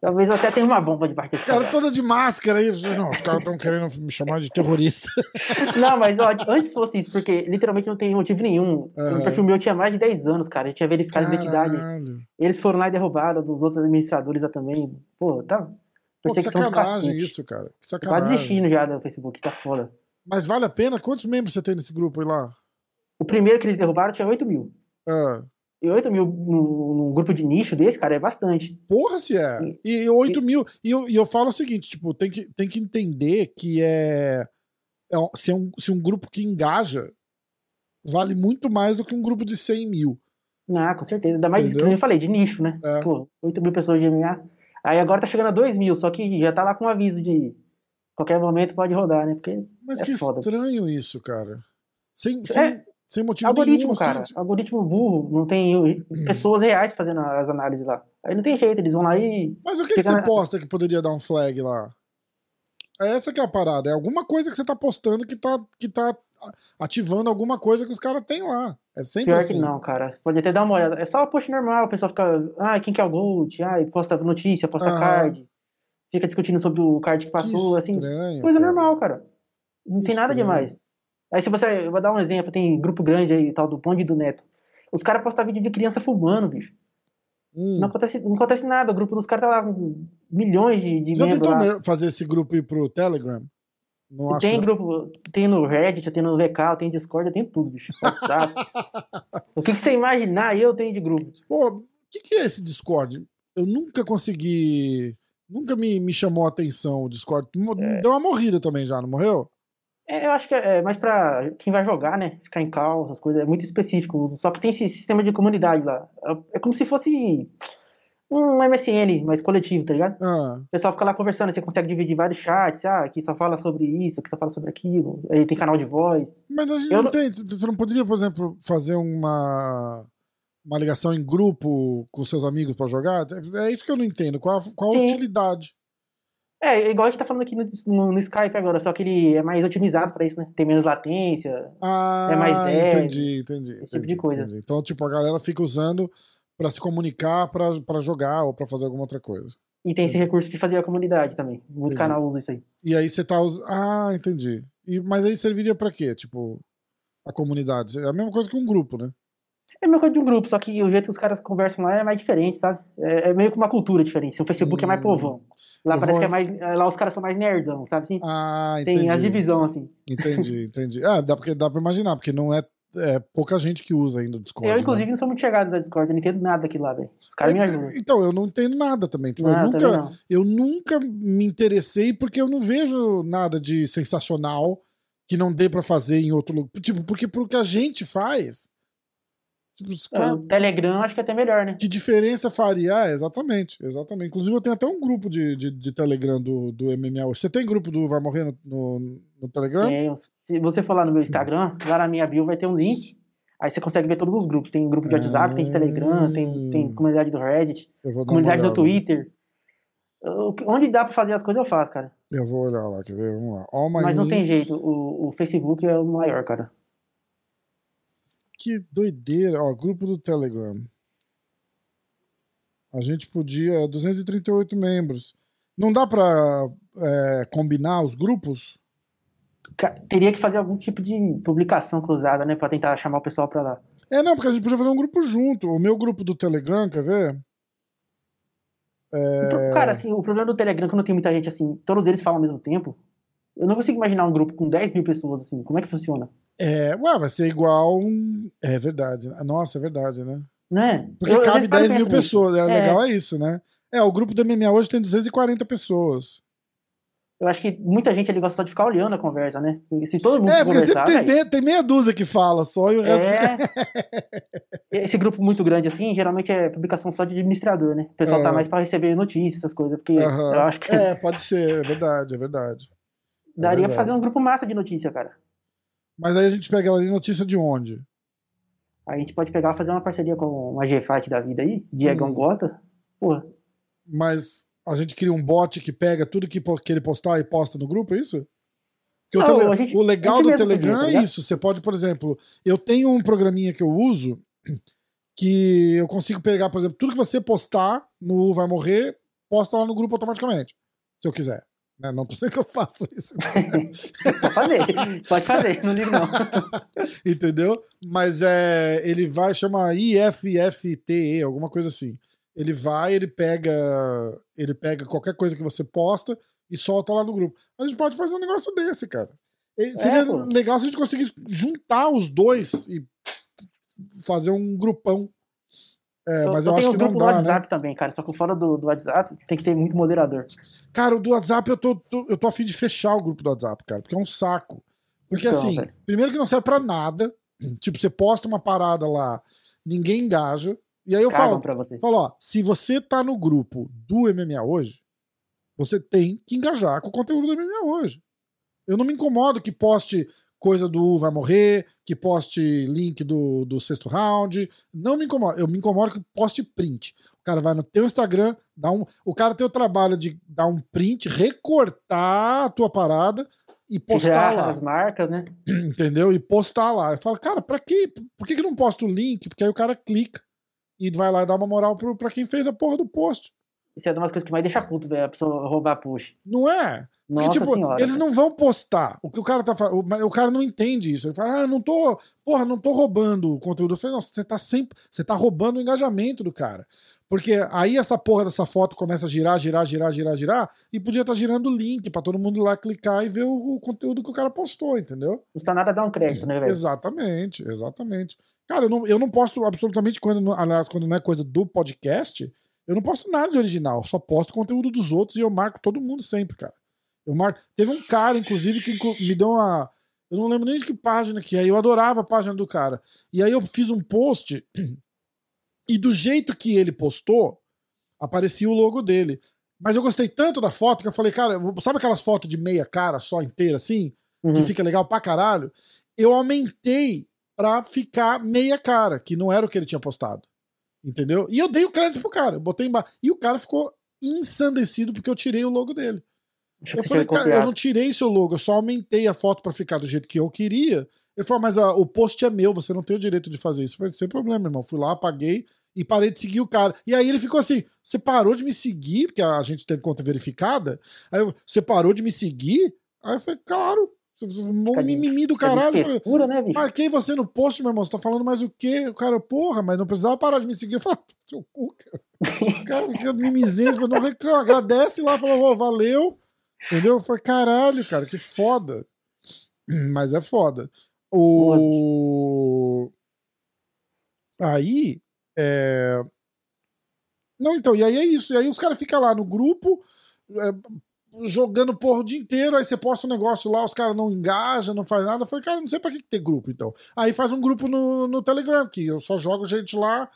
Talvez eu até tenha uma bomba de desse cara. toda de máscara aí. Não, os caras estão querendo me chamar de terrorista. Não, mas ó, antes fosse isso, porque literalmente não tem motivo nenhum. Uhum. O perfil meu tinha mais de 10 anos, cara. Eu tinha verificado Caralho. a identidade. Eles foram lá e derrubaram dos outros administradores lá também. Pô, tá. Pô, que sacanagem isso, cara. Que sacanagem. Quase desistindo já do Facebook, tá foda. Mas vale a pena? Quantos membros você tem nesse grupo aí lá? O primeiro que eles derrubaram tinha 8 mil. Ah. E 8 mil num, grupo de nicho desse, cara, é bastante. Porra, se é. E, e 8 e... mil. E eu, e eu falo o seguinte: tipo, tem que, tem que entender que é. é se, é um, se um grupo que engaja vale muito mais do que um grupo de 100 mil. Ah, com certeza. Ainda mais, como eu falei, de nicho, né? É. Pô, 8 mil pessoas de MMA. Aí agora tá chegando a 2 mil, só que já tá lá com um aviso de qualquer momento pode rodar, né? Porque Mas é que foda. estranho isso, cara. Sem, sem, é, sem motivo algoritmo, nenhum. cara. Assim. Algoritmo burro. Não tem hum. pessoas reais fazendo as análises lá. Aí não tem jeito, eles vão lá e. Mas o que, que você na... posta que poderia dar um flag lá? É essa que é a parada. É alguma coisa que você tá postando que tá, que tá ativando alguma coisa que os caras têm lá. É sempre Pior assim. que não, cara. Você pode até dar uma olhada. É só post normal, o pessoal fica. Ah, quem que é o Gold? Ah, posta notícia, posta ah. card. Fica discutindo sobre o card que passou, que assim. estranho, Coisa cara. normal, cara. Não que tem nada estranho. demais. Aí se você. Eu vou dar um exemplo, tem grupo grande aí, tal, do Ponde do Neto. Os caras postam vídeo de criança fumando, bicho. Hum. Não, acontece, não acontece nada, o grupo dos caras tá lá com milhões de, de Você tentou lá. fazer esse grupo ir pro Telegram? Não tem grupo, tem no Reddit, tem no VK, tem Discord, tem tudo, bicho. WhatsApp. o que, que, você imaginar, eu tenho de grupo. Pô, o que, que é esse Discord? Eu nunca consegui. Nunca me, me chamou a atenção o Discord. É. Deu uma morrida também já, não morreu? É, eu acho que é, é mais pra quem vai jogar, né? Ficar em cal, essas coisas. É muito específico. Só que tem esse sistema de comunidade lá. É, é como se fosse um MSN mais coletivo, tá ligado? Ah. O pessoal fica lá conversando, você consegue dividir vários chats, ah, aqui só fala sobre isso, aqui só fala sobre aquilo, aí tem canal de voz. Mas a gente Eu não tem, você não poderia, por exemplo, fazer uma uma ligação em grupo com seus amigos para jogar? É isso que eu não entendo. Qual, qual a utilidade? É, igual a gente tá falando aqui no, no, no Skype agora, só que ele é mais otimizado para isso, né? Tem menos latência, ah, é mais leve. Entendi, entendi. Esse entendi, tipo de coisa. Entendi. Então, tipo, a galera fica usando para se comunicar, para jogar ou para fazer alguma outra coisa. E tem esse recurso de fazer a comunidade também. Muito entendi. canal usa isso aí. E aí você tá usando. Ah, entendi. E, mas aí serviria para quê? Tipo, a comunidade. É a mesma coisa que um grupo, né? É a mesma coisa de um grupo, só que o jeito que os caras conversam lá é mais diferente, sabe? É, é meio que uma cultura diferente. O Facebook hum, é mais hum. povão. Lá parece vou... que é mais. Lá os caras são mais nerdão, sabe? Assim, ah, entendi. Tem as divisões, assim. Entendi, entendi. Ah, dá, porque, dá pra imaginar, porque não é. é pouca gente que usa ainda o Discord. Eu, né? inclusive, não sou muito chegado no Discord, eu não entendo nada daquilo lá, velho. Os caras me É, ajudam. Então, eu não entendo nada também. Tipo, Não, eu, também nunca, não. eu nunca me interessei porque eu não vejo nada de sensacional que não dê pra fazer em outro lugar. Tipo, porque pro que a gente faz. Tipo, os É, O Telegram acho que é até melhor, né? que diferença faria? É, exatamente, exatamente. Inclusive, eu tenho até um grupo de, de, de Telegram do, do MMA. Você tem grupo do Vai Morrer no, no, no Telegram? Tem, se você for lá no meu Instagram, lá na minha bio vai ter um link. Aí você consegue ver todos os grupos. Tem grupo de WhatsApp, tem de Telegram, tem, tem comunidade do Reddit, comunidade do. Twitter. Onde dá pra fazer as coisas eu faço, cara. Eu vou olhar lá, quer ver? Vamos lá. Mas não tem jeito. O, o Facebook é o maior, cara. Que doideira. Ó, grupo do Telegram. A gente podia. 238 membros. Não dá pra é, combinar os grupos? Teria que fazer algum tipo de publicação cruzada, né? Pra tentar chamar o pessoal pra lá. É, não, porque a gente podia fazer um grupo junto. O meu grupo do Telegram, quer ver? O pro- Cara, assim, o problema do Telegram, quando tem muita gente assim, todos eles falam ao mesmo tempo. Eu não consigo imaginar um grupo com 10 mil pessoas, assim. Como é que funciona? É, ué, vai ser igual um. É verdade. Nossa, é verdade, né? Né? Porque Eu- eu cabe já paro e 10 mil pessoas. É, É. legal é isso, né? É, o grupo do MMA hoje tem 240 pessoas. Eu acho que muita gente ali gosta só de ficar olhando a conversa, né? E se todo mundo É, porque conversar, sempre tem, tem, meia dúzia que fala só e o resto é... Esse grupo muito grande assim, geralmente é publicação só de administrador, né? O pessoal tá Aham. mais pra receber notícias, essas coisas, porque Aham. eu acho que É, pode ser, é verdade, é verdade. É daria pra verdade. fazer um grupo massa de notícia, cara. Mas aí a gente pega ali notícia de onde? A gente pode pegar e fazer uma parceria com uma G-Fight da vida aí, Diegão Hum. Gota. Porra, Mas a gente cria um bot que pega tudo que, que ele postar e posta no grupo, é isso? Porque o, Não, tele- gente- o legal do Telegram podia, tá é isso. Você pode, por exemplo, eu tenho um programinha que eu uso que eu consigo pegar, por exemplo, tudo que você postar no Vai Morrer, posta lá no grupo automaticamente. Se eu quiser. Né? Não tô dizendo que eu faço isso. pode fazer, pode fazer, não ligo não. Entendeu? Mas é, ele vai, chama IFFTE, alguma coisa assim. Ele vai, ele pega, ele pega qualquer coisa que você posta e solta lá no grupo. A gente pode fazer um negócio desse, cara. E seria É, legal se a gente conseguisse juntar os dois e fazer um grupão. É, mas eu, tenho acho que não dá, do né? WhatsApp também, cara. Só que fora do, do WhatsApp, você tem que ter muito moderador. Cara, o do WhatsApp eu tô, tô- eu tô afim de fechar o grupo do WhatsApp, cara, porque é um saco. Porque Então, assim, velho. primeiro que não serve pra nada. Tipo, você posta uma parada lá, ninguém engaja. E aí eu Cagam falo, pra você. falo, ó, se você tá no grupo do MMA hoje, você tem que engajar com o conteúdo do MMA hoje. Eu não me incomodo que poste coisa do Vai Morrer, que poste link do, do sexto round. Não me incomoda. Eu me incomodo que poste print. O cara vai no teu Instagram, dá um. O cara tem o trabalho de dar um print, recortar a tua parada e postar Tirar lá. as marcas, né? Entendeu? E postar lá. Eu falo, cara, pra quê? Por que, que não posta o link? Porque aí o cara clica e vai lá e dá uma moral pro, pra quem fez a porra do post. Isso é uma das coisas que mais deixa puto, velho, a pessoa roubar push. Não é? Porque, Nossa tipo, senhora. eles velho. não vão postar. O que o cara tá falando. O, cara não entende isso. Ele fala, ah, não tô. Porra, não tô roubando o conteúdo. Eu falei, não, você tá sempre. Você tá roubando o engajamento do cara. Porque aí essa porra dessa foto começa a girar, girar, girar, girar, girar, e podia estar girando o link pra todo mundo ir lá clicar e ver o, o conteúdo que o cara postou, entendeu? Não custa nada dar um crédito, né, velho? Exatamente, exatamente. Cara, eu não, eu não posto absolutamente quando, aliás, quando não é coisa do podcast, eu não posto nada de original, só posto conteúdo dos outros e eu marco todo mundo sempre, cara. Eu marco. Teve um cara, inclusive, que me deu uma. Eu não lembro nem de que página que é, eu adorava a página do cara. E aí eu fiz um post e do jeito que ele postou, aparecia o logo dele. Mas eu gostei tanto da foto que eu falei, cara, sabe aquelas fotos de meia cara só inteira assim? que Uhum. fica legal pra caralho, eu aumentei pra ficar meia cara, que não era o que ele tinha postado. Entendeu? E eu dei o crédito pro cara, eu botei embaixo. E o cara ficou ensandecido porque eu tirei o logo dele. Achou Eu falei, cara, eu não tirei seu logo, eu só aumentei a foto pra ficar do jeito que eu queria. Ele falou, mas ah, o post é meu, você não tem o direito de fazer isso. Eu falei, sem problema, irmão. Fui lá, apaguei e parei de seguir o cara. E aí ele ficou assim: você parou de me seguir, porque a gente tem conta verificada. Aí eu, você parou de me seguir? Aí eu falei, claro. De- mimimi do caralho. Falei, frescura, né, bicho? Marquei você no post, meu irmão. Você tá falando mais o quê? O cara, porra, mas não precisava parar de me seguir. Eu falei, "Ah, seu cu, cara. O cara fica mimizento, não reclama, agradece lá, falou, "Ô, valeu. Entendeu? Eu falei, caralho, cara, que foda. Mas é foda. O... Aí. É... Não, então, e aí é isso. E aí os caras ficam lá no grupo, é, jogando porra o dia inteiro, aí você posta um negócio lá, os caras não engajam, não faz nada. Eu falei, cara, não sei pra que, que ter grupo, então. Aí faz um grupo no, no Telegram, que eu só jogo gente lá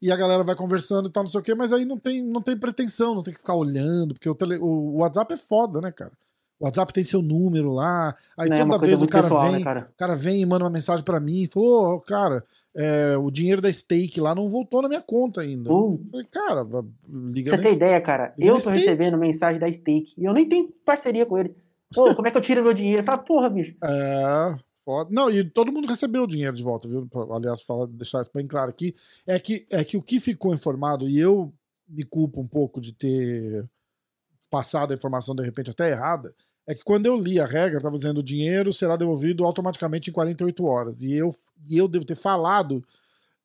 e a galera vai conversando e tal, não sei o quê, mas aí não tem, não tem pretensão, não tem que ficar olhando, porque o, tele, o WhatsApp é foda, né, cara? O WhatsApp tem seu número lá. Aí é toda vez o cara pessoal, vem, né, cara? o cara vem e manda uma mensagem pra mim, falou, ô, cara, é, o dinheiro da stake lá não voltou na minha conta ainda. Putz. falei, cara, liga Você tem stake. ideia, cara? Eu tô Stake. recebendo mensagem da Stake e eu nem tenho parceria com ele. Pô, como é que eu tiro meu dinheiro? Fala, porra, bicho. É, foda. Não, e todo mundo recebeu o dinheiro de volta, viu? Aliás, fala, deixar isso bem claro aqui. É que, é que o que ficou informado, e eu me culpo um pouco de ter passado a informação de repente até errada, é que quando eu li a regra, estava dizendo o dinheiro será devolvido automaticamente em 48 horas. E eu, e eu devo ter falado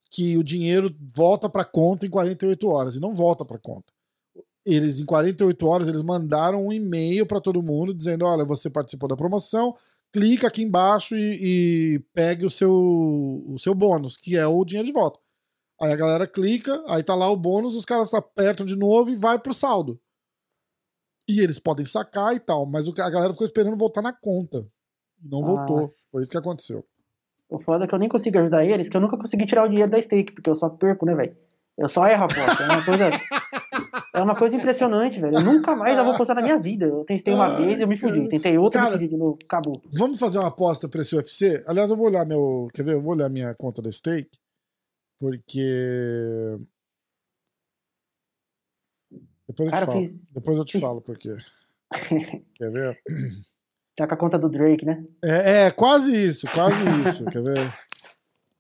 que o dinheiro volta para conta em 48 horas, e não volta para conta. Eles, em 48 horas, eles mandaram um e-mail para todo mundo dizendo: olha, você participou da promoção, clica aqui embaixo e, e pegue o seu, o seu bônus, que é o dinheiro de volta. Aí a galera clica, aí tá lá o bônus, os caras apertam de novo e vai pro saldo. E eles podem sacar e tal, mas a galera ficou esperando voltar na conta. Não voltou. Nossa. Foi isso que aconteceu. O foda é que eu nem consigo ajudar eles, que eu nunca consegui tirar o dinheiro da Stake, porque eu só perco, né, velho? Eu só erro a aposta. É uma coisa. É uma coisa impressionante, velho. Eu nunca mais eu vou postar na minha vida. Eu tentei uma vez e eu me fudi. Tentei outra e Cara. me fudi de novo. Acabou. Vamos fazer uma aposta pra esse UFC? Aliás, eu vou olhar meu. Quer ver? Eu vou olhar minha conta da stake. Porque. Depois eu te Cara, eu falo. fiz- Depois eu te fiz- falo porque. Quer ver? Tá com a conta do Drake, né? É, é, quase isso, quase isso. Quer ver?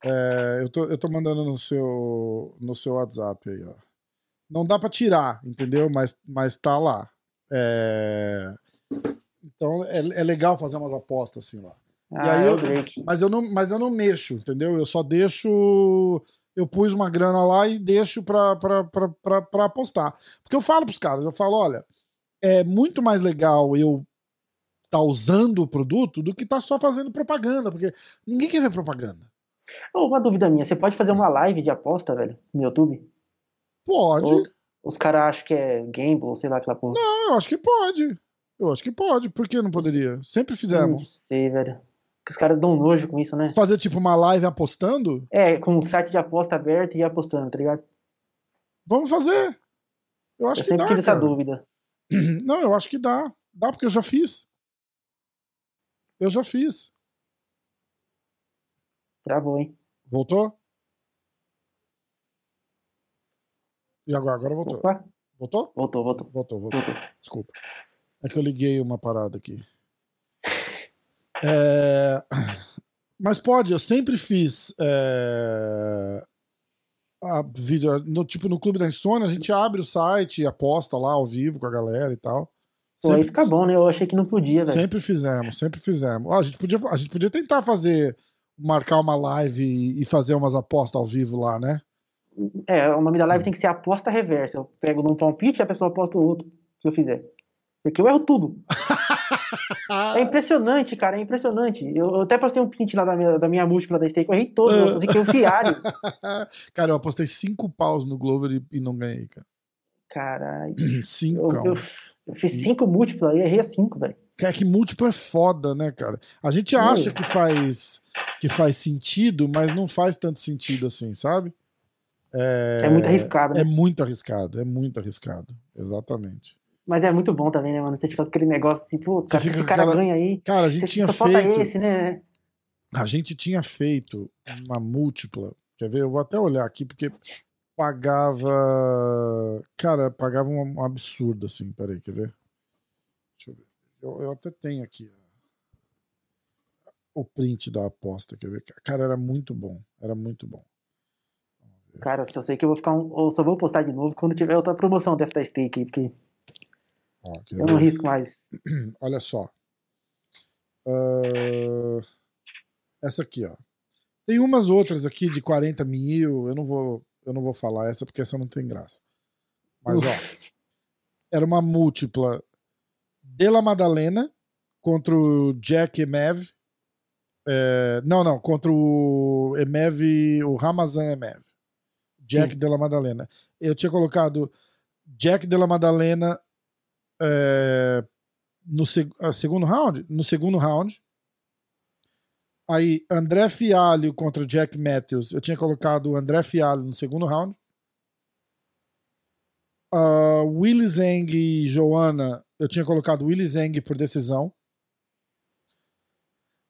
É, eu, tô, eu tô mandando no seu, no seu WhatsApp aí, ó. Não dá pra tirar, entendeu? Mas, mas tá lá. É, Então é, é legal fazer umas apostas assim lá. Ah, aí é eu-. Mas eu não, mas eu não mexo, entendeu? Eu só deixo. Eu pus uma grana lá e deixo pra apostar. Porque eu falo pros caras, eu falo, olha, é muito mais legal eu tá usando o produto do que tá só fazendo propaganda, porque ninguém quer ver propaganda. Uma dúvida minha, você pode fazer uma live de aposta, velho, no YouTube? Pode. Ou os caras acham que é gamble, sei lá, aquela porra. Não, eu acho que pode. Eu acho que pode. Por que não poderia? Sempre Não fizemos. sei, velho. Que os caras dão nojo com isso, né? Fazer tipo uma live apostando? É, com um site de aposta aberto e apostando, tá ligado? Vamos fazer. Eu acho eu que sempre dá. tive essa cara. dúvida. Não, eu acho que dá. Dá porque eu já fiz. Eu já fiz. Travou, hein? Voltou? E agora? Agora voltou. Opa, Voltou? voltou, voltou. Voltou, voltou. Voltou. Desculpa. É que eu liguei uma parada aqui. É, Mas pode, eu sempre fiz é, a vídeo, no, tipo no Clube da Insônia, a gente abre o site e aposta lá ao vivo com a galera e tal. Pô, aí Sempre- fica bom, né? Eu achei que não podia, velho. Sempre fizemos, sempre fizemos. Ó, a, gente podia, a gente podia tentar fazer, marcar uma live e, e fazer umas apostas ao vivo lá, né? É, o nome da live tem que ser aposta reversa. Eu pego num palpite e a pessoa aposta o outro que eu fizer. Porque eu erro tudo. É impressionante, cara, é impressionante. Eu, eu até postei um print lá da minha, da minha múltipla da stake, eu errei todos, eu que eu fialho. cara, eu apostei cinco paus no Glover e, e não ganhei, cara. Caralho. Cinco. Eu, eu, eu fiz cinco múltiplas e errei cinco, velho. É que múltiplo é foda, né, cara? A gente acha que faz que faz sentido, mas não faz tanto sentido assim, sabe? É, É muito arriscado, né? É muito arriscado, é muito arriscado. Exatamente. Mas é muito bom também, né, mano? Você fica com aquele negócio assim, pô, cara, esse cara aquela- ganha aí. Cara, a gente tinha só falta feito. esse, né? A gente tinha feito uma múltipla. Quer ver? Eu vou até olhar aqui, porque pagava. Cara, pagava um, absurdo, assim. Peraí, quer ver? Deixa eu ver. Eu, eu até tenho aqui o print da aposta, quer ver? Cara, era muito bom. Era muito bom. Cara, só sei que eu vou ficar um. Eu só vou postar de novo quando tiver outra promoção dessa da stake aí, porque Ó, eu não risco mais. Olha só. Ah, essa aqui, ó. Tem umas outras aqui de 40 mil. Eu não vou, eu não vou falar essa porque essa não tem graça. Mas, ó. Era uma múltipla de La Madalena contra o Jack e Mev. É, não, não, contra o Emev, o Ramazan Emev. Jack Sim. de la Madalena. Eu tinha colocado Jack de la Madalena é, no seg- ah, segundo round? No segundo round. Aí, André Fialho contra Jack Matthews. Eu tinha colocado o André Fialho no segundo round. Uh, Willy Zeng e Joana. Eu tinha colocado Willy Zeng por decisão.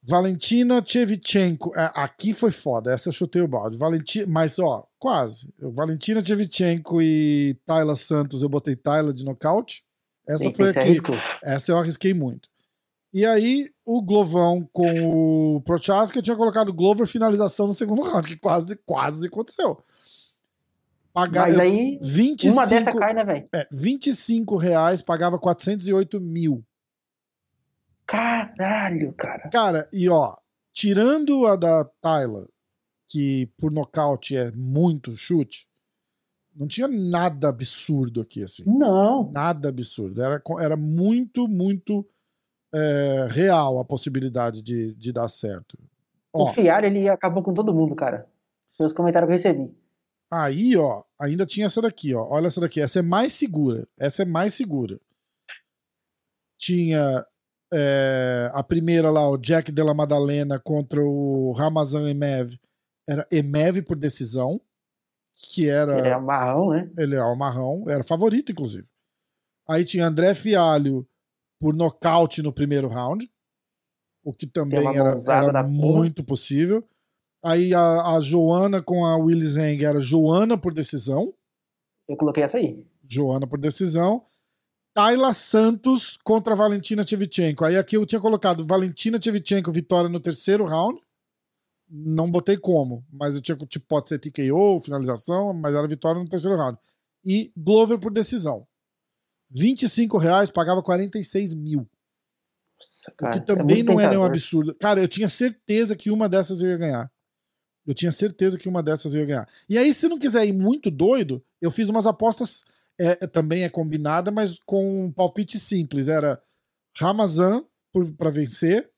Valentina Tchevchenko. é, aqui foi foda. Essa eu chutei o balde. Valenti... Mas, ó, quase. Valentina Tchevchenko e Tayla Santos. Eu botei Tayla de nocaute. Essa Tem- foi que aqui. arriscou. Essa eu arrisquei muito. E aí, o Glovão com o Prochaska, tinha colocado Glover finalização no segundo round, que quase, quase aconteceu. Pagar, Mas aí, 25, uma dessa cai, né, velho? é, 25 reais, pagava 408 mil. Caralho, cara. Cara, e ó, tirando a da Tyler, que por nocaute é muito chute, não tinha nada absurdo aqui, assim. Não. Nada absurdo. Era, era muito, muito é, real a possibilidade de, de dar certo. Ó, O Fialho, ele acabou com todo mundo, cara. Pelos comentários que eu recebi. aí, ó, ainda tinha essa daqui, ó. Olha essa daqui. Essa é mais segura. Essa é mais segura. Tinha é, a primeira lá, o Jack Della Madalena contra o Ramazan Emev. Era Emev por decisão, que era. Ele é marrão, né? Ele é o marrão, era favorito, inclusive. Aí tinha André Fialho por nocaute no primeiro round, o que também era, era porra. muito possível. Aí a, a Joana com a Willy Zeng era Joana por decisão. Eu coloquei essa aí. Joana por decisão. Tayla Santos contra Valentina Tchevchenko. Aí aqui eu tinha colocado Valentina Tchevchenko vitória no terceiro round. Não botei como, mas eu tinha tipo pode ser TKO, finalização, mas era vitória no terceiro round. E Glover por decisão. 25 reais, pagava 46 mil. Nossa, O cara. que também muito não é nenhum tentador. absurdo. Cara, eu tinha certeza que uma dessas eu ia ganhar. Eu tinha certeza que uma dessas eu ia ganhar. E aí, se não quiser ir muito doido, eu fiz umas apostas. é, é, também é combinada, mas com um palpite simples. Era Ramazan pra vencer.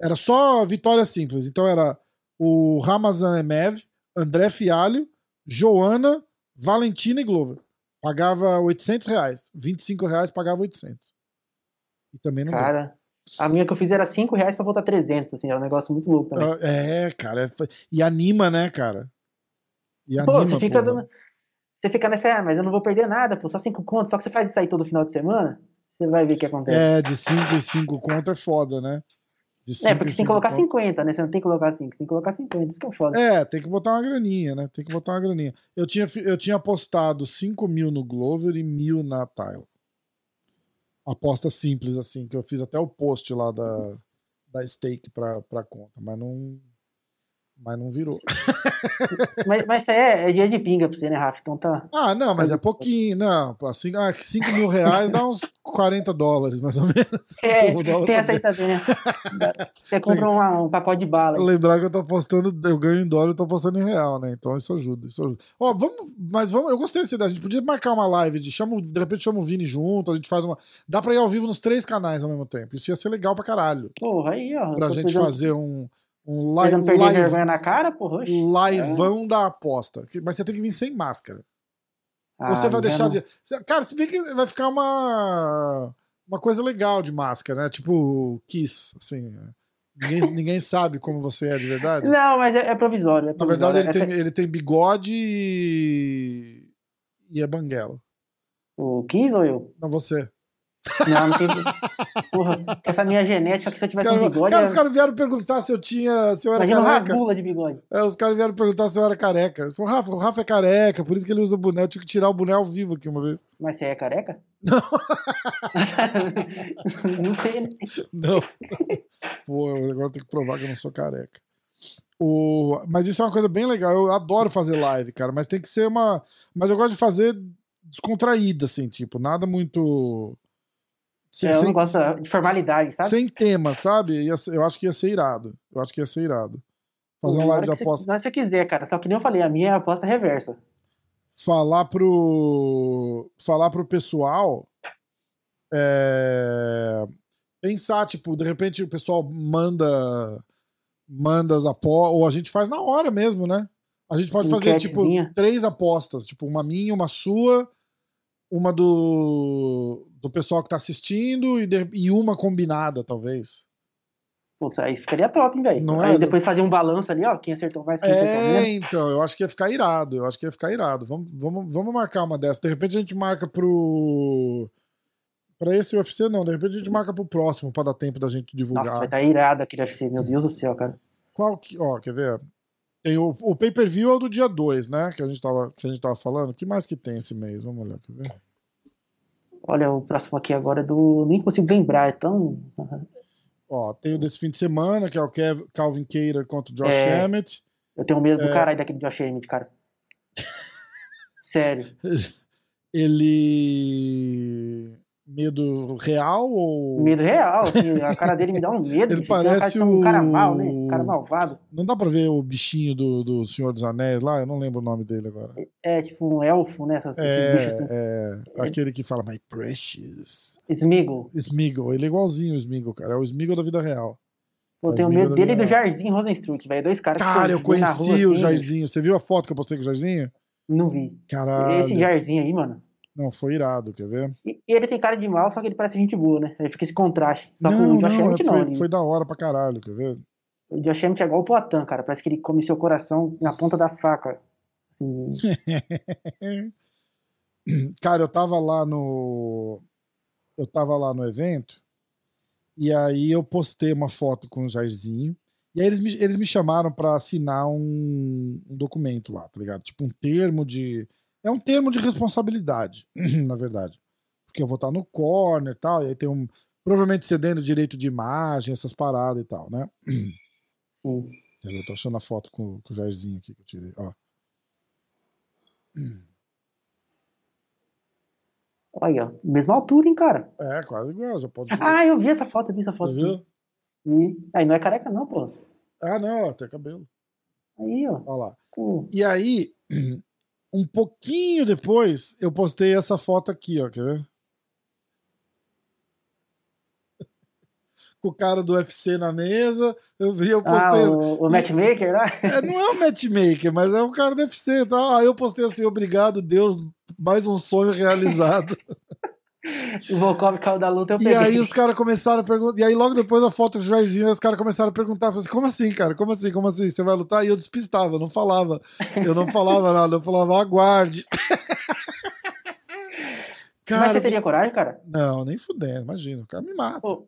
Era só vitória simples. Então era o Ramazan Emev, André Fialho, Joana, Valentina e Glover. Pagava 800 reais. 25 reais pagava 800. E também não deu. Cara, a minha que eu fiz era 5 reais pra voltar 300, assim. É um negócio muito louco também. Ah, É, cara. é E anima, né, cara? E Pô, anima, você fica dando... Você fica nessa, ah, mas eu não vou perder nada, pô, só 5 contos. Só que você faz isso aí todo final de semana, você vai ver o que acontece. É, de 5 em 5 conto é foda, né? De É, porque você tem que colocar conto. 50, né? Você não tem que colocar 5, você tem que colocar 50. Isso que é foda. É, tem que botar uma graninha, né? Tem que botar uma graninha. Eu tinha, eu tinha apostado 5 mil no Glover e mil na Tyler. Aposta simples, assim, que eu fiz até o post lá da, da stake pra, pra conta, mas não. Mas não virou. Mas, mas isso aí é, é dinheiro de pinga pra você, né, Rafa? Então tá. Ah, não, mas é pouquinho. Não, assim, ah, 5 mil reais dá uns 40 dólares, mais ou menos. É, tem tá essa aí também, né? Você compra uma- um pacote de bala. aí. Lembrar que eu tô apostando, eu ganho em dólar e tô apostando em real, né? Então isso ajuda, isso ajuda. Ó, vamos, mas vamos, eu gostei dessa ideia. A gente podia marcar uma live de chama, de repente chama o Vini junto, a gente faz uma. Dá pra ir ao vivo nos três canais ao mesmo tempo. Isso ia ser legal pra caralho. Porra, aí, ó. Pra gente precisando- fazer um, um live, perder live, vergonha na cara, porra. oxe. liveão da aposta. Mas você tem que vir sem máscara. Ah, você vai deixar não- de. Cara, se bem que vai ficar uma. Uma coisa legal de máscara, né? Tipo Kiss, assim. Ninguém, ninguém sabe como você é de verdade. Não, mas é, é provisório. é Na verdade, ele provisório. tem, ele tem bigode e. e é banguelo. O 15 ou eu? Não, você. Não, não tem. Porra, essa minha genética que se eu tivesse caras um bigode. cara, é- os caras vieram perguntar se eu tinha. se eu era Imagina uma careca. rasgula de bigode. É, os caras vieram perguntar se eu era careca. Falei, Rafa, o Rafa é careca, por isso que ele usa o boné. Eu tive que tirar o boné ao vivo aqui uma vez. Mas você é careca? Não. não sei, né? Não. Pô, agora tenho que provar que eu não sou careca. O... Mas isso é uma coisa bem legal. Eu adoro fazer live, cara. Mas tem que ser uma. Mas eu gosto de fazer descontraída, assim, tipo, nada muito. Sem, É, eu sem- não gosto de formalidade, sabe? sem tema, sabe? Eu acho que ia ser irado. Eu acho que ia ser irado. Fazer uma live de aposta. Hora que você quiser, cara. Só que nem eu falei, a minha é a aposta reversa. Falar pro. Falar pro pessoal. é, Pensar, tipo, de repente o pessoal manda manda as apostas, ou a gente faz na hora mesmo, né? A gente pode fazer, tipo, três apostas. Tipo, uma minha, uma sua, uma do, do pessoal que tá assistindo e, de- e uma combinada, talvez. Isso aí ficaria top, hein, velho. Não Aí é? depois fazer um balanço ali, ó. Quem acertou mais, quem acertou É, menos. então, eu acho que ia ficar irado. Eu acho que ia ficar irado. Vamos, vamos, vamos marcar uma dessa. De repente a gente marca pro. Pra esse UFC, não. De repente a gente marca pro próximo, pra dar tempo da gente divulgar. Nossa, vai estar irado aquele UFC, meu Deus do céu, cara. Qual que. Ó, quer ver? Tem o, o pay-per-view é o do dia 2, né? Que a, gente tava, que a gente tava falando. O que mais que tem esse mês? Vamos olhar, quer ver? Olha, o próximo aqui agora é do. Nem consigo lembrar, é tão. Ó, tem o desse fim de semana, que é o Calvin Cater contra o Josh É. Emmett. Eu tenho medo do É. caralho daquele Josh Emmett, cara. Sério. Ele. Medo real ou. Medo real, assim, a cara dele me dá um medo. Ele cara parece um cara o- mal, né? Um cara malvado. Não dá pra ver o bichinho do, do Senhor dos Anéis lá? Eu não lembro o nome dele agora. É tipo um elfo, né? Essas, esses bichos assim. É, é, aquele que fala My Precious. Smeagol. Smeagol. Ele é igualzinho o Smeagol, cara. É o Smeagol da vida real. Pô, Eu tenho medo dele e do. Jairzinho Rosenstruck, velho. Dois caras que Cara, eu na rua, conheci o assim, Jairzinho. Você viu a foto que eu postei com o Jairzinho? Não vi. Caralho. Esse Jairzinho aí, mano. Não, foi irado, quer ver? E e ele tem cara de mal, só que ele parece gente boa, né? Aí fica esse contraste. Só que não, o Josh não, Emmett não. foi, ele- foi da hora pra caralho, quer ver? O Josh Emmett é igual o Poatan, cara. Parece que ele come seu coração na ponta da faca. Assim, Cara, eu tava lá no. Eu tava lá no evento. E aí eu postei uma foto com o Jairzinho. E aí eles me, eles me chamaram pra assinar um, um documento lá, tá ligado? Tipo um termo de. É um termo de responsabilidade, na verdade. Porque eu vou estar no corner e tal. E aí tem um. Provavelmente cedendo direito de imagem, essas paradas e tal, né? sim. Eu tô achando a foto com, com o Jairzinho aqui que eu tirei. Ó. Olha, ó, mesma altura, hein, cara. É, quase igual, já pode. Ah, eu vi essa foto, eu vi essa Você foto. viu? Sim. Aí não é careca, não, pô. Ah, não, ó, tem cabelo. Aí, ó. Olha lá. Pô, E aí, um pouquinho depois, eu postei essa foto aqui, ó, quer ver? Com o cara do UFC na mesa, eu vi, eu Ah, postei. o, o matchmaker lá? É, não é o matchmaker, mas é o cara do UFC, tá? Aí eu postei assim, obrigado, Deus, mais um sonho realizado. O Volkov caiu da luta, eu E peguei. aí os caras começaram a perguntar. E aí, logo depois da foto do Jairzinho, os caras começaram a perguntar. Assim, como assim, cara? Como assim? Como assim? Você vai lutar? E eu despistava, eu não falava. Eu não falava nada, eu falava, aguarde. Mas cara, você teria coragem, cara? não, nem fudendo, imagina, o cara me mata. Pô,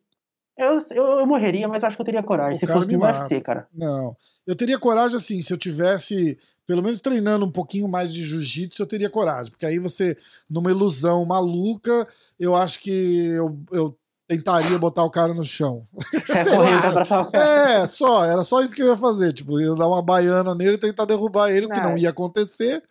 eu, eu, eu morreria, mas acho que eu teria coragem. O se fosse me no mata. UFC, cara. Não. Eu teria coragem, assim, se eu tivesse, pelo menos treinando um pouquinho mais de jiu-jitsu, eu teria coragem. Porque aí você, numa ilusão maluca, eu acho que eu, eu tentaria botar o cara no chão. Vai correndo. É, só, era só isso que eu ia fazer. Tipo, ia dar uma baiana nele e tentar derrubar ele, o que Não. não ia acontecer.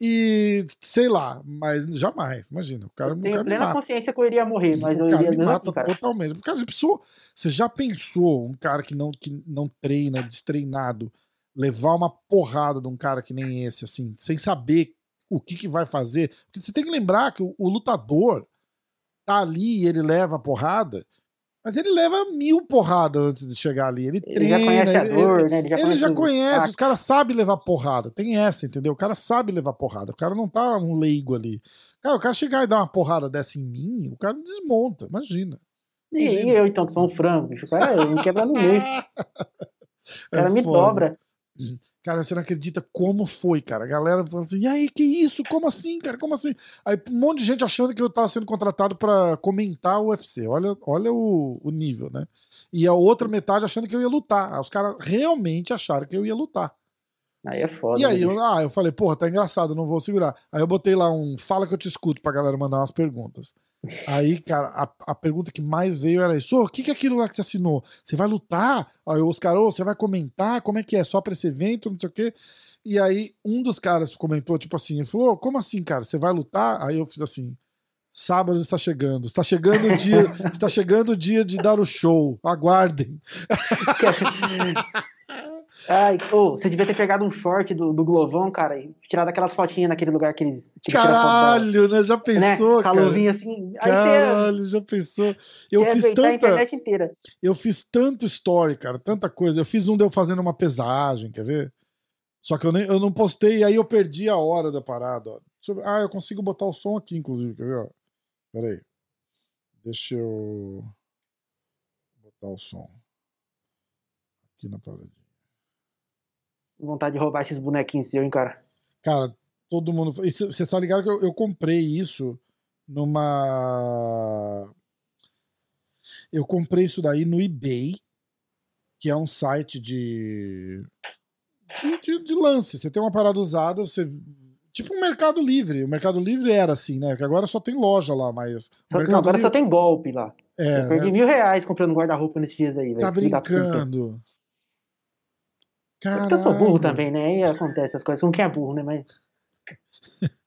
E sei lá, mas jamais, imagina. O cara, o Tenho cara plena consciência que eu iria morrer, mas eu o cara iria me mata assim, totalmente. O cara já pensou, você já pensou um cara que não, que não treina, destreinado, levar uma porrada de um cara que nem esse, assim, sem saber o que, que vai fazer? Porque você tem que lembrar que o, o lutador tá ali e ele leva a porrada, mas ele leva mil porradas antes de chegar ali. Ele, Ele treina, já conhece a dor, ele- né? Ele já ele conhece, já conhece, os caras sabem levar porrada. Tem essa, entendeu? O cara sabe levar porrada. O cara não tá um leigo ali. Cara, o cara chegar e dar uma porrada dessa em mim, o cara desmonta, imagina. E, Imagina. e eu, então, que sou um frango, bicho. O cara me quebra no meio. O cara É me dobra. Cara, você não acredita como foi, cara. A galera falou assim: e aí, que isso? Como assim, cara? Como assim? Aí um monte de gente achando que eu tava sendo contratado pra comentar o UFC. Olha, olha o, o nível, né? E a outra metade achando que eu ia lutar. Os caras realmente acharam que eu ia lutar. Aí é foda. E aí, né, eu, ah, eu falei, porra, tá engraçado, não vou segurar. Aí eu botei lá um fala que eu te escuto pra galera mandar umas perguntas. Aí, cara, a, a pergunta que mais veio era isso: "Ô, o que, que é aquilo lá que você assinou? Você vai lutar? Aí os caras, "Ô, você vai comentar? Como é que é? Só pra esse evento? Não sei o quê. E aí, um dos caras comentou, tipo assim, ele falou: "Ô, como assim, cara? Você vai lutar? Aí eu fiz assim. Sábado está chegando. Está chegando o dia, está chegando o dia de dar o show. Aguardem. Ai, ô, você devia ter pegado um short do, do Glovão, cara, e tirado aquelas fotinhas naquele lugar que eles. que eles da- Caralho, né? Já pensou, né? cara? Halloween assim. Caralho, já pensou? Eu você, fiz você ia a tanta. internet inteira. Eu fiz tanto story, cara, tanta coisa. Eu fiz um de eu fazendo uma pesagem, quer ver? Só que eu, nem, eu não postei, aí eu perdi a hora da parada. Ó. Deixa eu. Ah, eu consigo botar o som aqui, inclusive, quer ver? Ó? Pera aí. Deixa eu botar o som. Aqui na paradinha. Vontade de roubar esses bonequinhos seus, hein, cara. Cara, todo mundo. Você tá ligado que eu, eu comprei isso numa. Eu comprei isso daí no eBay, que é um site de. de, de- de lance. Você tem uma parada usada, você. Tipo um Mercado Livre. O Mercado Livre era assim, né? Porque agora só tem loja lá, mas. Só, não, agora Livre. só tem golpe lá. É, eu perdi né? mil reais comprando guarda-roupa nesses dias aí. Tá Filho da brincando. É porque eu sou burro Caralho. também, né? Aí acontece as coisas. Com quem é burro, né? Mas.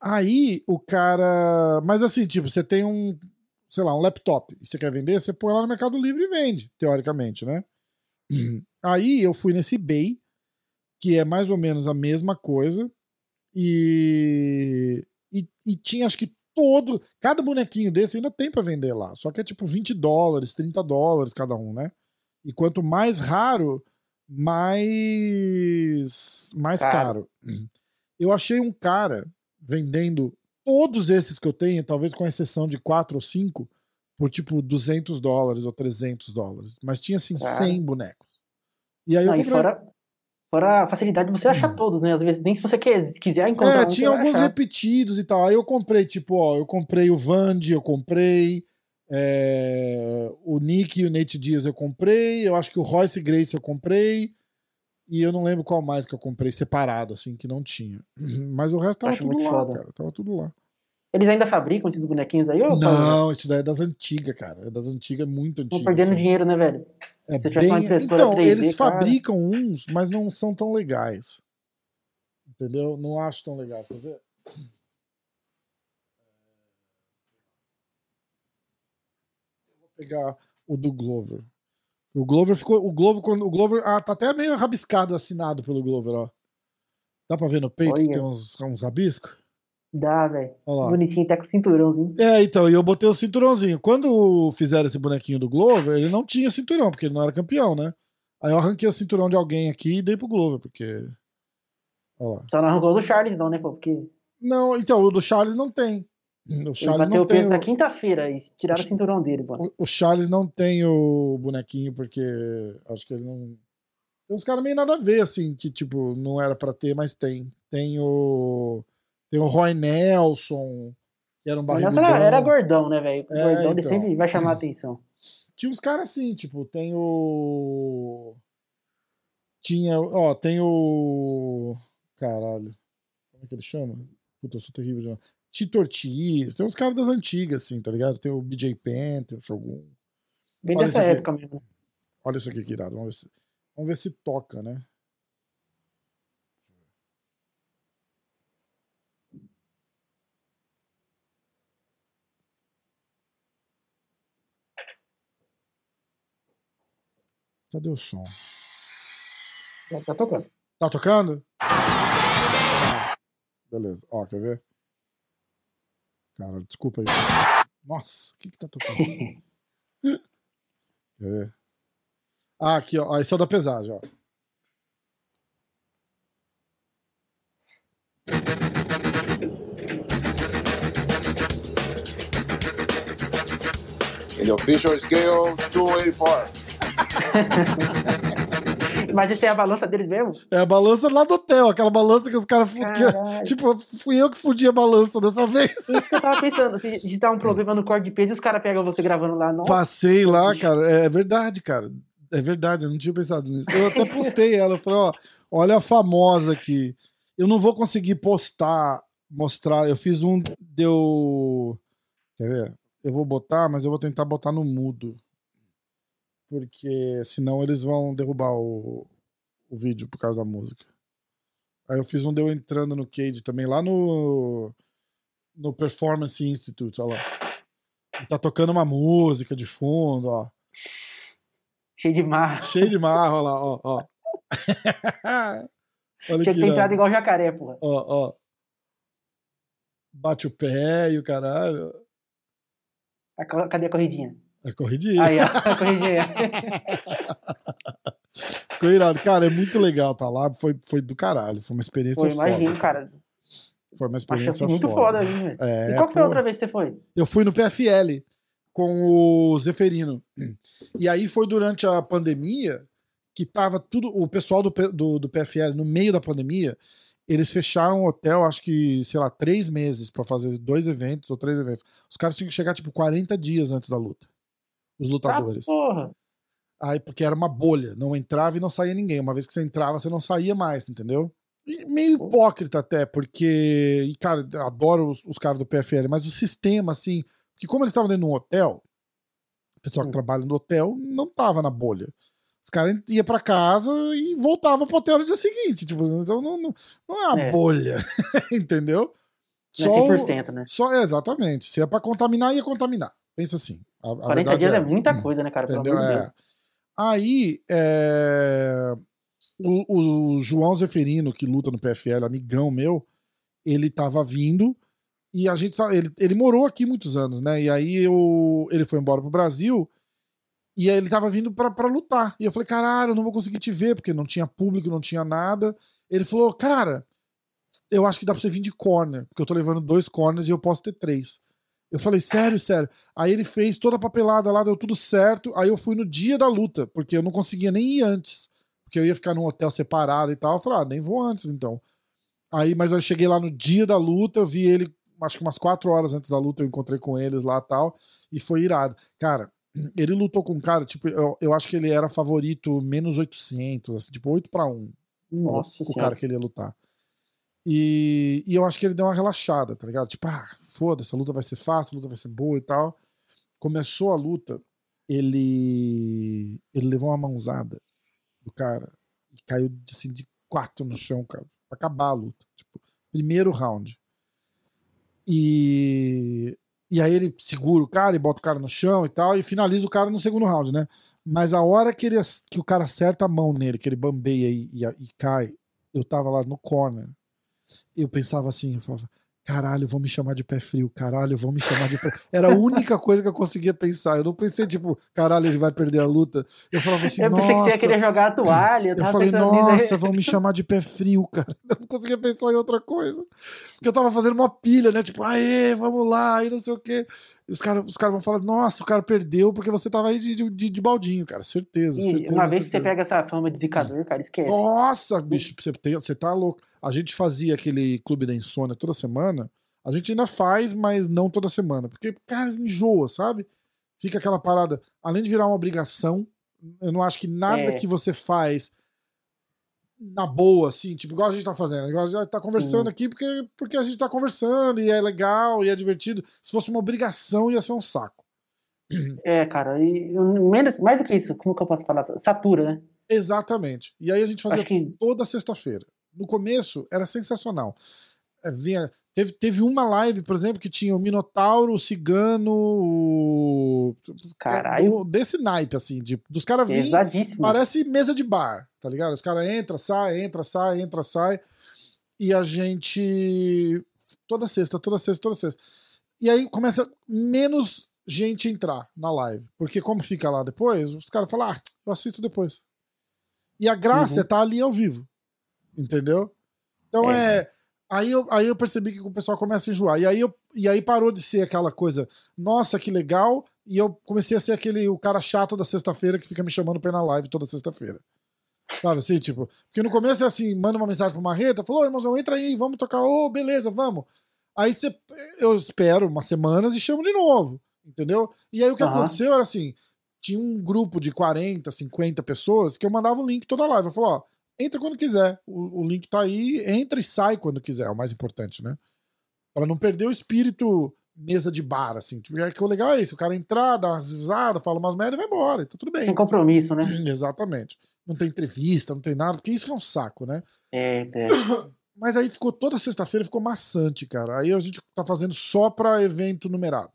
Aí o cara. Mas assim, tipo, você tem um, sei lá, um laptop e você quer vender, você põe lá no Mercado Livre e vende, teoricamente, né? Aí eu fui nesse eBay, que é mais ou menos a mesma coisa, e, e, e tinha acho que todo. Cada bonequinho desse ainda tem pra vender lá, só que é tipo 20 dólares, 30 dólares cada um, né? E quanto mais raro, mais, mais Caro. caro. Eu achei um cara vendendo todos esses que eu tenho, talvez com exceção de quatro ou cinco, por tipo 200 dólares ou 300 dólares. Mas tinha assim Cara. 100 bonecos. E aí eu Não, e comprei. fora, fora a facilidade de você achar todos, né? Às vezes, nem se você quer, quiser encontrar É, um, tinha alguns repetidos e tal. Aí eu comprei, tipo, ó, eu comprei o Vandy, eu comprei. É, o Nick e o Nate Diaz eu comprei. Eu acho que o Royce Grace eu comprei. E eu não lembro qual mais que eu comprei separado, assim, que não tinha. Mas o resto tava Acho tudo muito lá, foda. cara. Tava tudo lá. Eles ainda fabricam esses bonequinhos aí? Ou Não, isso daí é das antigas, cara. É das antigas, muito Estão antigas. perdendo assim. dinheiro, né, velho? É Se tivesse uma bem... impressora Então, 3D, eles cara. fabricam uns, mas não são tão legais. Entendeu? Não acho tão legais. Quer ver? Eu vou pegar o do Glover. O Glover ficou. O Glover, quando. O Glover. Ah, tá até meio rabiscado assinado pelo Glover, ó. Dá pra ver no peito que Olha. tem uns, uns rabiscos? Dá, velho. Bonitinho, até com cinturãozinho. É, então, e eu botei o cinturãozinho. Quando fizeram esse bonequinho do Glover, ele não tinha cinturão, porque ele não era campeão, né? Aí eu arranquei o cinturão de alguém aqui e dei pro Glover, porque. Olha lá. Só não arrancou do Charles, não, né, pô? Porque Não, então, o do Charles não tem. O ele Charles bateu não o peso na O, quinta-feira e tiraram o cinturão dele, mano. o- o Charles não tem o bonequinho, porque acho que ele não. Tem uns caras meio nada a ver, assim, que, tipo, não era pra ter, mas tem. Tem o. Tem o Roy Nelson, que era um O barrigudão. Nelson era, era gordão, né, velho? O É, Gordão, ele então. sempre vai chamar a atenção. Tinha uns caras assim, tipo, tem o. Tinha. Ó, tem o. Caralho. Como é que ele chama? Puta, eu sou terrível nome. Tito Ortiz. Tem uns caras das antigas, assim, tá ligado? Tem o BJ Penn, tem o Shogun. Bem Olha dessa aqui. época mesmo. Olha isso aqui que irado. Vamos ver se, vamos ver se toca, né? Cadê o som? Tá tocando. Tá tocando? Ah, beleza. Ó, quer ver? Cara, desculpa aí. Nossa, o que que tá tocando? quer ver? Ah, aqui, ó. Esse é o da pesagem, ó. In the official scale, 284. Mas essa é a balança deles mesmo? É a balança lá do hotel, aquela balança que os caras. Tipo, fui eu que fudi a balança dessa vez. Isso que eu tava pensando. Se digitar um problema no corte de peso e os caras pegam você gravando lá, nossa. Passei lá, cara. É verdade, cara. É verdade, eu não tinha pensado nisso. Eu até postei ela. Eu falei, ó, olha a famosa aqui. Eu não vou conseguir postar, mostrar. Eu fiz um. Deu. Quer ver? Eu vou botar, mas eu vou tentar botar no mudo. Porque senão eles vão derrubar o, o vídeo por causa da música. Aí eu fiz um deu entrando no Cage também, lá no. No Performance Institute, olha lá. E tá tocando uma música de fundo, ó. Cheio de marra. Cheio de marra, olha lá, ó, ó. Olha Tinha que ter entrado igual jacaré, porra. Ó, ó. Bate o pé e o caralho. Co- Cadê a corridinha? É corridinha. Aí, ó, a corridinha. Ficou irado. Cara, é muito legal tá lá. Foi, foi do caralho. Foi uma experiência Pô, foda. imagino, cara. Foi uma Achei experiência muito foda. foda, hein, velho. É, E qual foi a outra vez que você foi? Eu fui no PFL com o Zeferino. E aí foi durante a pandemia que tava tudo. O pessoal do, do, do PFL, no meio da pandemia, eles fecharam o hotel, acho que, sei lá, três meses pra fazer dois eventos ou três eventos. Os caras tinham que chegar, tipo, 40 dias antes da luta. Os lutadores. Ah, porra. Aí, porque era uma bolha, não entrava e não saía ninguém. Uma vez que você entrava, você não saía mais, entendeu? E meio hipócrita até, porque, e cara, adoro os, os caras do PFL, mas o sistema, assim, que como eles estavam dentro de um hotel, o pessoal que Hum. trabalha no hotel não tava na bolha. Os caras iam pra casa e voltavam pro hotel no dia seguinte. Tipo, então não, não, não é uma É. bolha, entendeu? Não é o- 100%, né? só, é, exatamente. Se é pra contaminar, ia contaminar. Pensa assim. A, a 40 verdade dias é, essa. muita coisa, né, cara? Pelo Entendeu? amor de É. Deus. Aí, é, o, o João Zeferino, que luta no PFL, amigão meu, ele tava vindo e a gente. tá- Ele, ele morou aqui muitos anos, né? E aí eu, ele foi embora pro Brasil e aí ele tava vindo pra, pra lutar. E eu falei, caralho, eu não vou conseguir te ver, porque não tinha público, não tinha nada. Ele falou, cara, eu acho que dá pra você vir de corner, porque eu tô levando dois corners e eu posso ter três. Eu falei, sério, sério. Aí ele fez toda a papelada lá, deu tudo certo. Aí eu fui no dia da luta, porque eu não conseguia nem ir antes. Porque eu ia ficar num hotel separado e tal. Eu falei, ah, nem vou antes então. Aí, mas eu cheguei lá no dia da luta, eu vi ele, acho que umas quatro horas antes da luta, eu encontrei com eles lá e tal. E foi irado. Cara, ele lutou com um cara, tipo, eu, eu acho que ele era favorito menos 800, assim, tipo 8 para 1 Nossa o cara que ele ia lutar. E, e eu acho que ele deu uma relaxada, tá ligado? Tipo, ah, foda-se, a luta vai ser fácil, a luta vai ser boa e tal. Começou a luta, ele ele levou uma mãozada do cara e caiu assim de quatro no chão, cara, pra acabar a luta. Tipo, primeiro round. E e aí ele segura o cara e bota o cara no chão e tal e finaliza o cara no segundo round, né? Mas a hora que, ele, que o cara acerta a mão nele, que ele bambeia e, e, e cai, eu tava lá no corner. Eu pensava assim, eu falava, caralho, vão me chamar de pé frio, caralho, vão me chamar de pé. Era a única coisa que eu conseguia pensar. Eu não pensei, tipo, caralho, ele vai perder a luta. Eu falava assim, Eu pensei que você ia nossa. querer jogar a toalha. Eu tava falei, nossa, vão me chamar de pé frio, cara. Eu não conseguia pensar em outra coisa. Porque eu tava fazendo uma pilha, né? Tipo, aê, vamos lá, e não sei o quê. Os caras os cara vão falar, nossa, o cara perdeu porque você tava aí de, de, de baldinho, cara. Certeza. E certeza uma vez que você certeza. pega essa fama de zicador, cara, esquece. Nossa, bicho, você, tem- você tá louco. A gente fazia aquele clube da insônia toda semana. A gente ainda faz, mas não toda semana. Porque, cara, enjoa, sabe? Fica aquela parada. Além de virar uma obrigação, eu não acho que nada É. que você faz na boa, assim, tipo, igual a gente tá fazendo. Igual a gente tá conversando Sim. aqui porque, porque a gente tá conversando e é legal e é divertido. Se fosse uma obrigação, ia ser um saco. É, cara, e menos, mais do que isso, como que eu posso falar? Satura, né? Exatamente. E aí a gente fazia que toda sexta-feira. No começo era sensacional. É, vinha, teve, teve uma live, por exemplo, que tinha o Minotauro, o Cigano, o. Caralho. do- desse naipe, assim, de, dos caras pesadíssimo. Parece mesa de bar, tá ligado? Os caras entra, sai, entra, sai, entra, sai. E a gente. Toda sexta, toda sexta, toda sexta. E aí começa menos gente entrar na live. Porque como fica lá depois, os caras falam, ah, eu assisto depois. E a graça Uhum. é estar ali ao vivo. Entendeu? Então é. É. Aí eu, aí eu percebi que o pessoal começa a enjoar. E aí, eu, e aí parou de ser aquela coisa, nossa, que legal. E eu comecei a ser aquele o cara chato da sexta-feira que fica me chamando pra ir na live toda sexta-feira. Sabe assim, tipo. Porque no começo é assim, manda uma mensagem pro Marreta, falou, irmãozão, entra aí, vamos tocar, ô, beleza, vamos. Aí você, eu espero umas semanas e chamo de novo, entendeu? E aí o que aconteceu era assim, tinha um grupo de 40, 50 pessoas que eu mandava o link toda live. Eu falava, ó, entra quando quiser, o, o link tá aí, entra e sai quando quiser, é o mais importante, né? Pra não perder o espírito mesa de bar, assim. É que o legal é isso, o cara entrar, dar umas risadas, fala umas merda e vai embora, e tá tudo bem. Sem compromisso, né? Exatamente. Não tem entrevista, não tem nada, porque isso que é um saco, né? É, é. Mas aí ficou toda sexta-feira, ficou maçante, cara. Aí a gente tá fazendo só pra evento numerado.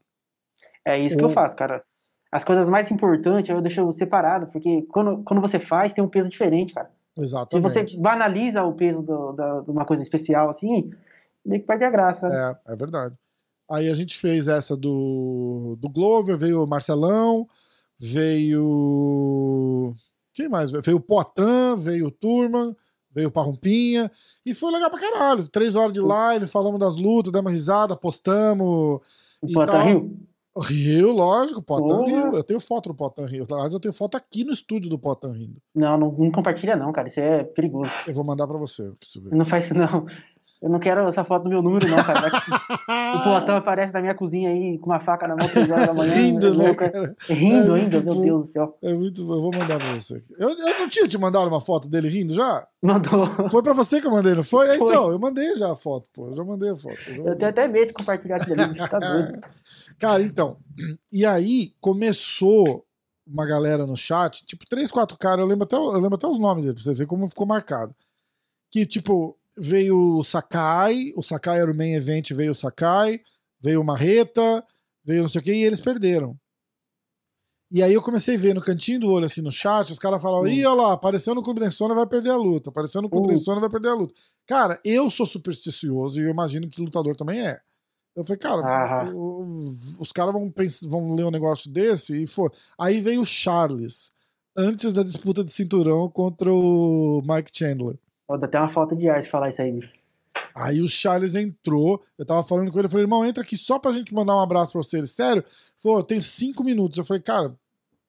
É isso que Ou- eu faço, cara. As coisas mais importantes eu deixo separado, porque quando, quando você faz, tem um peso diferente, cara. Se Exatamente. você banaliza o peso do- da- de uma coisa especial assim, meio que perde a graça. É, é verdade. Aí a gente fez essa do, do Glover, veio o Marcelão, veio. Quem mais? Veio o Poitin, veio o Turman, veio o Parrumpinha. E foi legal pra caralho. Três horas de live, falamos das lutas, demos risada, postamos. O Poitin tal. Rio? Rio, lógico, Porra. Rio. Eu tenho foto do Poitin Rio. Aliás, eu tenho foto aqui no estúdio do Poitin rindo. Não, não, não compartilha não, cara. Isso é perigoso. Eu vou mandar pra você. Não faz isso não. Eu não quero essa foto do meu número não, cara. O Poitin aparece na minha cozinha aí com uma faca na mão três horas da manhã. Rindo, é né, cara? Rindo É ainda, meu bom. Deus do céu. É muito bom. Eu vou mandar pra você. aqui. Eu, eu não tinha te mandado uma foto dele rindo já? Mandou. Foi pra você que eu mandei, não foi? É, Foi. Então, eu mandei já a foto, pô. Eu já mandei a foto. Eu Eu mandei. tenho até medo de compartilhar aquilo ali, tá doido. Cara, então. E aí começou uma galera no chat, tipo, três, quatro caras, eu lembro até, eu lembro até os nomes dele, pra você ver como ficou marcado. Que, tipo, veio o Sakai, o Sakai era o main event, veio o Sakai, veio o Marreta, veio não sei o que, e eles perderam. E aí eu comecei a ver no cantinho do olho, assim, no chat, os caras falavam, Hum. ih, olha lá, apareceu no Clube da Insônia, vai perder a luta. Apareceu no Clube da Putz. Insônia, vai perder a luta. Cara, eu sou supersticioso e eu imagino que lutador também é. Eu falei, cara, o- os caras vão, vão ler um negócio desse e foi. Aí veio o Charles, antes da disputa de cinturão contra o Mike Chandler. Ó, Dá até uma falta de ar se falar isso aí, bicho. Aí o Charles entrou, eu tava falando com ele, eu falei, irmão, entra aqui só pra gente mandar um abraço pra você. Ele, sério? Ele Falou, eu tenho cinco minutos. Eu falei, cara,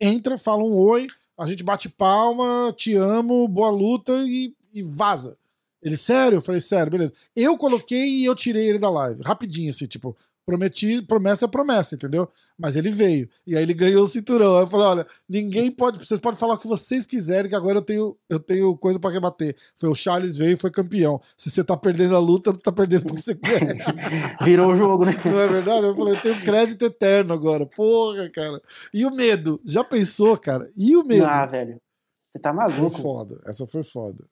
entra, fala um oi, a gente bate palma, te amo, boa luta e, e vaza. Ele, sério? Eu falei, sério, beleza. Eu coloquei e eu tirei ele da live, rapidinho, assim, tipo, prometi, promessa é promessa, entendeu? Mas ele veio. E aí ele ganhou o cinturão. Aí eu falei, olha, ninguém pode, vocês podem falar o que vocês quiserem, que agora eu tenho, eu tenho coisa pra rebater. Foi o Charles veio e foi campeão. Se você tá perdendo a luta, tá perdendo porque você quer. Virou o jogo, né? Não é verdade? Eu falei, eu tenho crédito eterno agora. Porra, cara. E o medo? Já pensou, cara? E o medo? Ah, velho. Você tá Essa foi maluco. foda. Essa foi foda.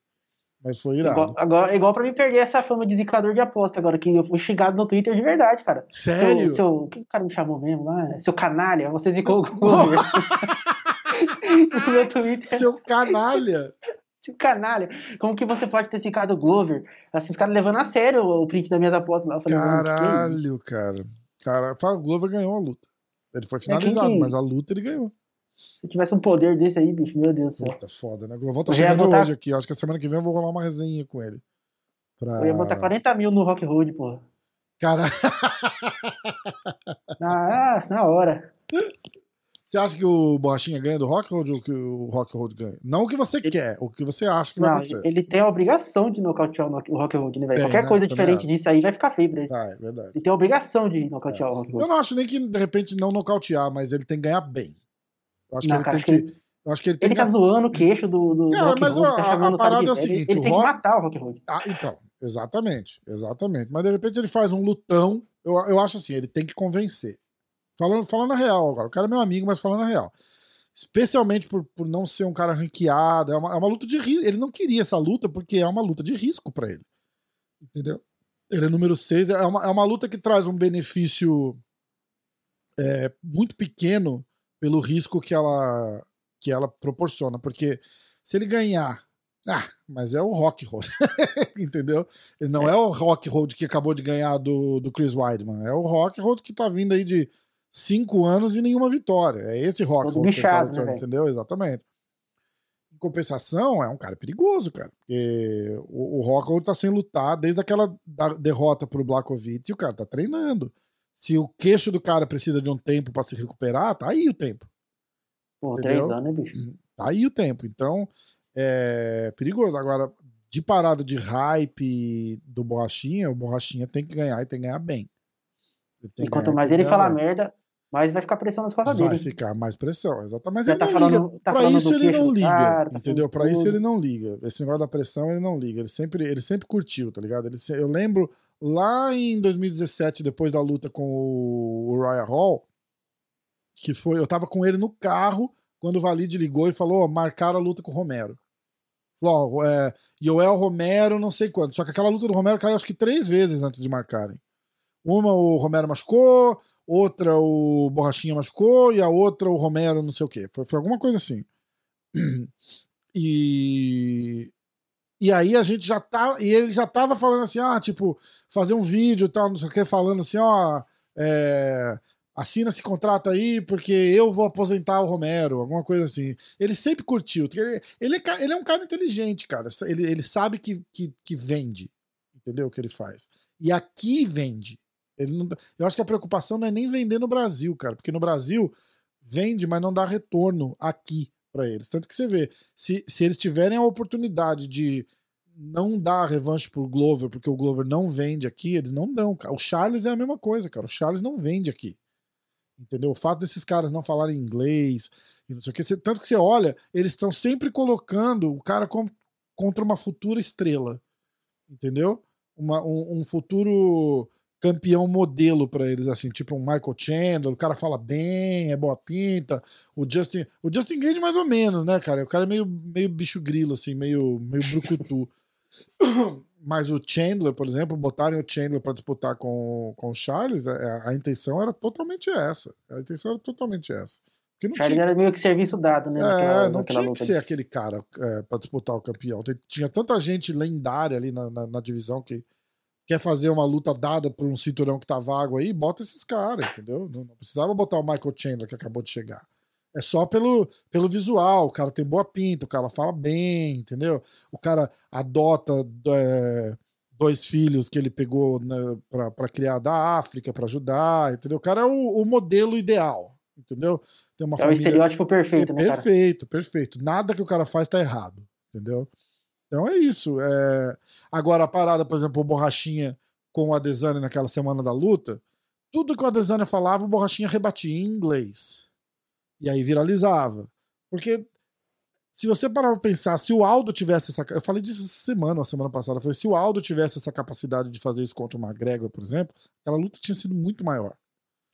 Mas foi irado. Igual, agora, igual pra mim perder essa fama de zicador de aposta agora, que eu fui xingado no Twitter de verdade, cara. Sério? Seu, seu, o que o cara me chamou mesmo lá? Seu canalha, você zicou o Glover. no meu Twitter, Seu canalha. seu canalha. Como que você pode ter zicado o Glover? Assim, os caras levando a sério o print das minhas apostas lá. Falei? Caralho, cara. Cara, fala, o Glover ganhou a luta. Ele foi finalizado, que- mas a luta ele ganhou. Se tivesse um poder desse aí, bicho, meu Deus do céu. Puta, foda, né? O Glovão tá chegando botar- hoje aqui. Acho que a semana que vem eu vou rolar uma resenha com ele. Pra... Eu ia botar 40 mil no Rock Road, porra. Cara, Ah, na hora. você acha que o Borrachinha ganha do Rock Road ou que o Rock Road ganha? Não o que você quer, o que você acha que vai Não, acontecer. ele tem a obrigação de nocautear o Rock- Road, né, velho? Qualquer né? coisa Também diferente acho. disso aí vai ficar feio pra ele. Ah, é verdade. Ele tem a obrigação de nocautear o Rock Road. Eu não acho nem que, de repente, não nocautear, mas ele tem que ganhar bem. Acho Não, que cara, ele tem acho que. Eu acho que ele tem Ele que. tá zoando o queixo do, do Cara, mas Road, a- tá a parada é o seguinte, Ele o tem Rock- que matar o Rock Road. Ah, então. Exatamente. Exatamente. Mas de repente ele faz um lutão. Eu, eu acho assim, ele tem que convencer. Falando, falando a real agora. O cara é meu amigo, mas falando a real. Especialmente por, por não ser um cara ranqueado. É uma, é uma luta de risco. Ele não queria essa luta porque é uma luta de risco pra ele. Entendeu? Ele é número 6. É uma, é uma luta que traz um benefício é, muito pequeno pelo risco que ela, que ela proporciona. Porque se ele ganhar. Ah, mas é o Rock Road. Entendeu? Ele não é o Rock Road que acabou de ganhar do, do Chris Weidman. É o Rock Road que tá vindo aí de cinco anos e nenhuma vitória. É esse Rock Road que tá né, lutando, velho? entendeu? Exatamente. Em compensação, é um cara perigoso, cara. Porque o, o Rock Road tá sem lutar desde aquela derrota pro Blakovic e o cara tá treinando. Se o queixo do cara precisa de um tempo pra se recuperar, tá aí o tempo. Pô, Entendeu? três anos, né, bicho? Tá aí o tempo. Então, é perigoso. Agora, de parada de hype do Borrachinha, o Borrachinha tem que ganhar e tem que ganhar bem. Tem E quanto mais ele falar bem. merda, mais vai ficar pressão nas costas Vai dele. ficar mais pressão, exatamente. Mas Já ele tá não falando- liga. tá pra isso ele não liga. cara, tá entendeu? falando Pra isso ele não liga. Esse negócio da pressão ele não liga. Ele sempre, ele sempre curtiu, tá ligado? Ele eu lembro lá em 2017, depois da luta com o Uriah Hall, que foi. Eu tava com ele no carro quando o Valide ligou e falou: ó, marcaram a luta com o Romero. Falou, é, Joel Romero, não sei quanto. Só que aquela luta do Romero caiu acho que três vezes antes de marcarem. Uma o Romero machucou, outra o Borrachinha machucou e a outra o Romero não sei o quê. Foi, foi alguma coisa assim. E, E aí a gente já tá. E ele já tava falando assim, ah, tipo, fazer um vídeo e tal, não sei o que, falando assim, ó. É, assina esse contrato aí porque eu vou aposentar o Romero, alguma coisa assim. Ele sempre curtiu. Ele, ele, é, ele é um cara inteligente, cara. Ele, ele sabe que, que, que vende, entendeu? O que ele faz. E aqui vende. Ele não, eu acho que a preocupação não é nem vender no Brasil, cara, porque no Brasil vende, mas não dá retorno aqui para eles. Tanto que você vê, se, se eles tiverem a oportunidade de não dar revanche pro Glover, porque o Glover não vende aqui, eles não dão. O Charles é a mesma coisa, cara. O Charles não vende aqui. Entendeu? O fato desses caras não falarem inglês e não sei o que. Tanto que você olha, eles estão sempre colocando o cara contra uma futura estrela. Entendeu? Uma, um, um futuro campeão modelo para eles, assim, tipo um Michael Chandler, o cara fala bem, é boa pinta, o Justin, o Justin Gage mais ou menos, né, cara, o cara é meio, meio bicho grilo, assim, meio, meio brucutu. Mas o Chandler, por exemplo, botarem o Chandler para disputar com, com o Charles, a, é, a, intenção era totalmente essa. A intenção era totalmente essa. Porque não Charles tinha era meio que serviço dado, né? É, naquela, não tinha que ser aquele cara é, para disputar o campeão. Tinha tanta gente lendária ali na, na, na, divisão que quer fazer uma luta dada por um cinturão que tá vago aí, bota esses caras, entendeu? Não, não precisava botar o Michael Chandler que acabou de chegar. É só pelo, pelo visual, o cara tem boa pinta, o cara fala bem, entendeu? O cara adota é, dois filhos que ele pegou né, para criar da África, para ajudar, entendeu? O cara é o, o modelo ideal, entendeu? Tem uma é família... o estereótipo perfeito, é, né, Perfeito, cara? perfeito. Nada que o cara faz tá errado, entendeu? Então é isso. É... Agora, a parada, por exemplo, o Borrachinha com o Adesanya naquela semana da luta, tudo que o Adesanya falava, o Borrachinha rebatia em inglês. E aí viralizava. Porque se você parar pra pensar, se o Aldo tivesse essa. Eu falei disso essa semana, a semana passada. Eu falei, se o Aldo tivesse essa capacidade de fazer isso contra o McGregor, por exemplo, aquela luta tinha sido muito maior.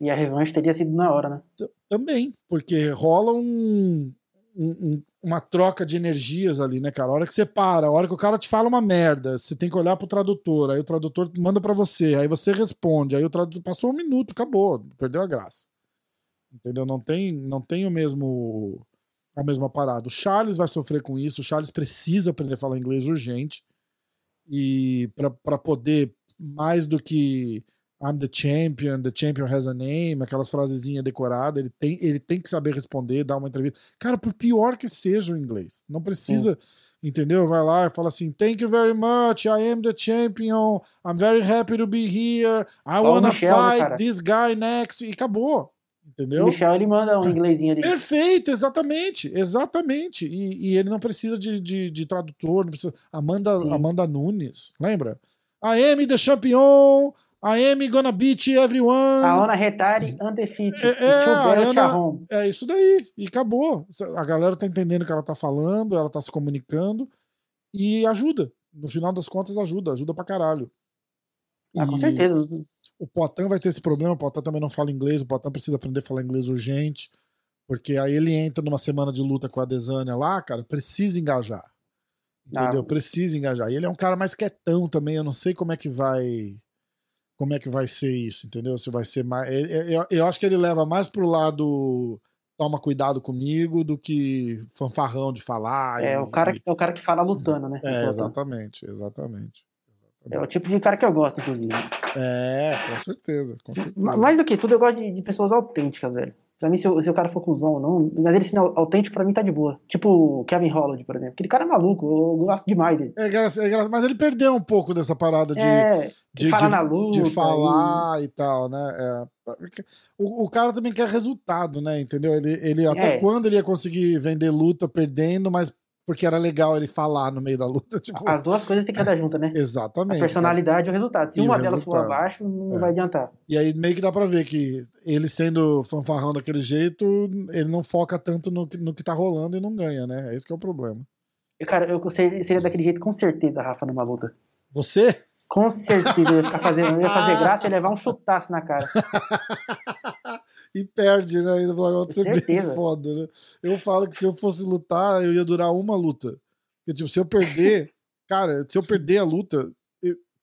E a revanche teria sido na hora, né? Também, porque rola um, um, uma troca de energias ali, né, cara? A hora que você para, a hora que o cara te fala uma merda, você tem que olhar pro tradutor, aí o tradutor manda para você, aí você responde, aí o tradutor passou um minuto, acabou, perdeu a graça. Entendeu? Não tem, não tem o mesmo a mesma parada. O Charles vai sofrer com isso. O Charles precisa aprender a falar inglês urgente. E para poder, mais do que I'm the champion, the champion has a name, aquelas frasezinhas decoradas, ele tem, ele tem que saber responder, dar uma entrevista. Cara, por pior que seja o inglês, não precisa, entendeu? Vai lá e fala assim: Thank you very much, I am the champion, I'm very happy to be here, I wanna Michel, né, fight this guy next, e acabou. Entendeu? O Michel ele manda um inglêsinho ali. Perfeito, exatamente, exatamente. E, e ele não precisa de, de, de tradutor, não precisa. Amanda, Amanda Nunes, lembra? I am the champion, I am gonna beat everyone. A Ana Retari undefeated. É, é, Ana, é isso daí, e acabou. A galera tá entendendo o que ela tá falando, ela tá se comunicando e ajuda. No final das contas, ajuda, ajuda pra caralho. Ah, com certeza. O Poitin vai ter esse problema, o Poitin também não fala inglês, o Poitin precisa aprender a falar inglês urgente, porque aí ele entra numa semana de luta com a Desânia lá, cara, precisa engajar. Entendeu? Ah. Precisa engajar. E ele é um cara mais quietão também, eu não sei como é que vai como é que vai ser isso, entendeu? Se vai ser mais eu, eu acho que ele leva mais pro lado toma cuidado comigo do que fanfarrão de falar. É, e, o cara, é o cara que fala lutando, né? É, exatamente, exatamente. É o tipo de cara que eu gosto, inclusive. É, com certeza. Com certeza. Mais do que tudo, eu gosto de, de pessoas autênticas, velho. Pra mim, se, o, se o cara for cuzão ou não, mas ele sendo autêntico, pra mim tá de boa. Tipo o Kevin Holland, por exemplo. Aquele cara é maluco, eu gosto demais dele. É, é, mas ele perdeu um pouco dessa parada de, é, de, de, na luta, de falar e, e tal, né? É, o, o, cara também quer resultado, né? Entendeu? Ele, ele até é. quando ele ia conseguir vender luta perdendo, mas porque era legal ele falar no meio da luta. Tipo... As duas coisas têm que andar juntas, né? Exatamente. A personalidade cara. e o resultado. Se e uma delas for abaixo, não é. vai adiantar. E aí meio que dá pra ver que ele sendo fanfarrão daquele jeito, ele não foca tanto no, no que tá rolando e não ganha, né? É esse que é o problema. Cara, eu seria, seria daquele jeito com certeza, Rafa, numa luta. Você? Com certeza, eu ia, ficar fazendo, eu ia fazer graça e levar um chutaço na cara. E perde, né? Ainda pra ser bem foda, né? Eu falo que se eu fosse lutar, eu ia durar uma luta. Porque, tipo, se eu perder, cara, se eu perder a luta,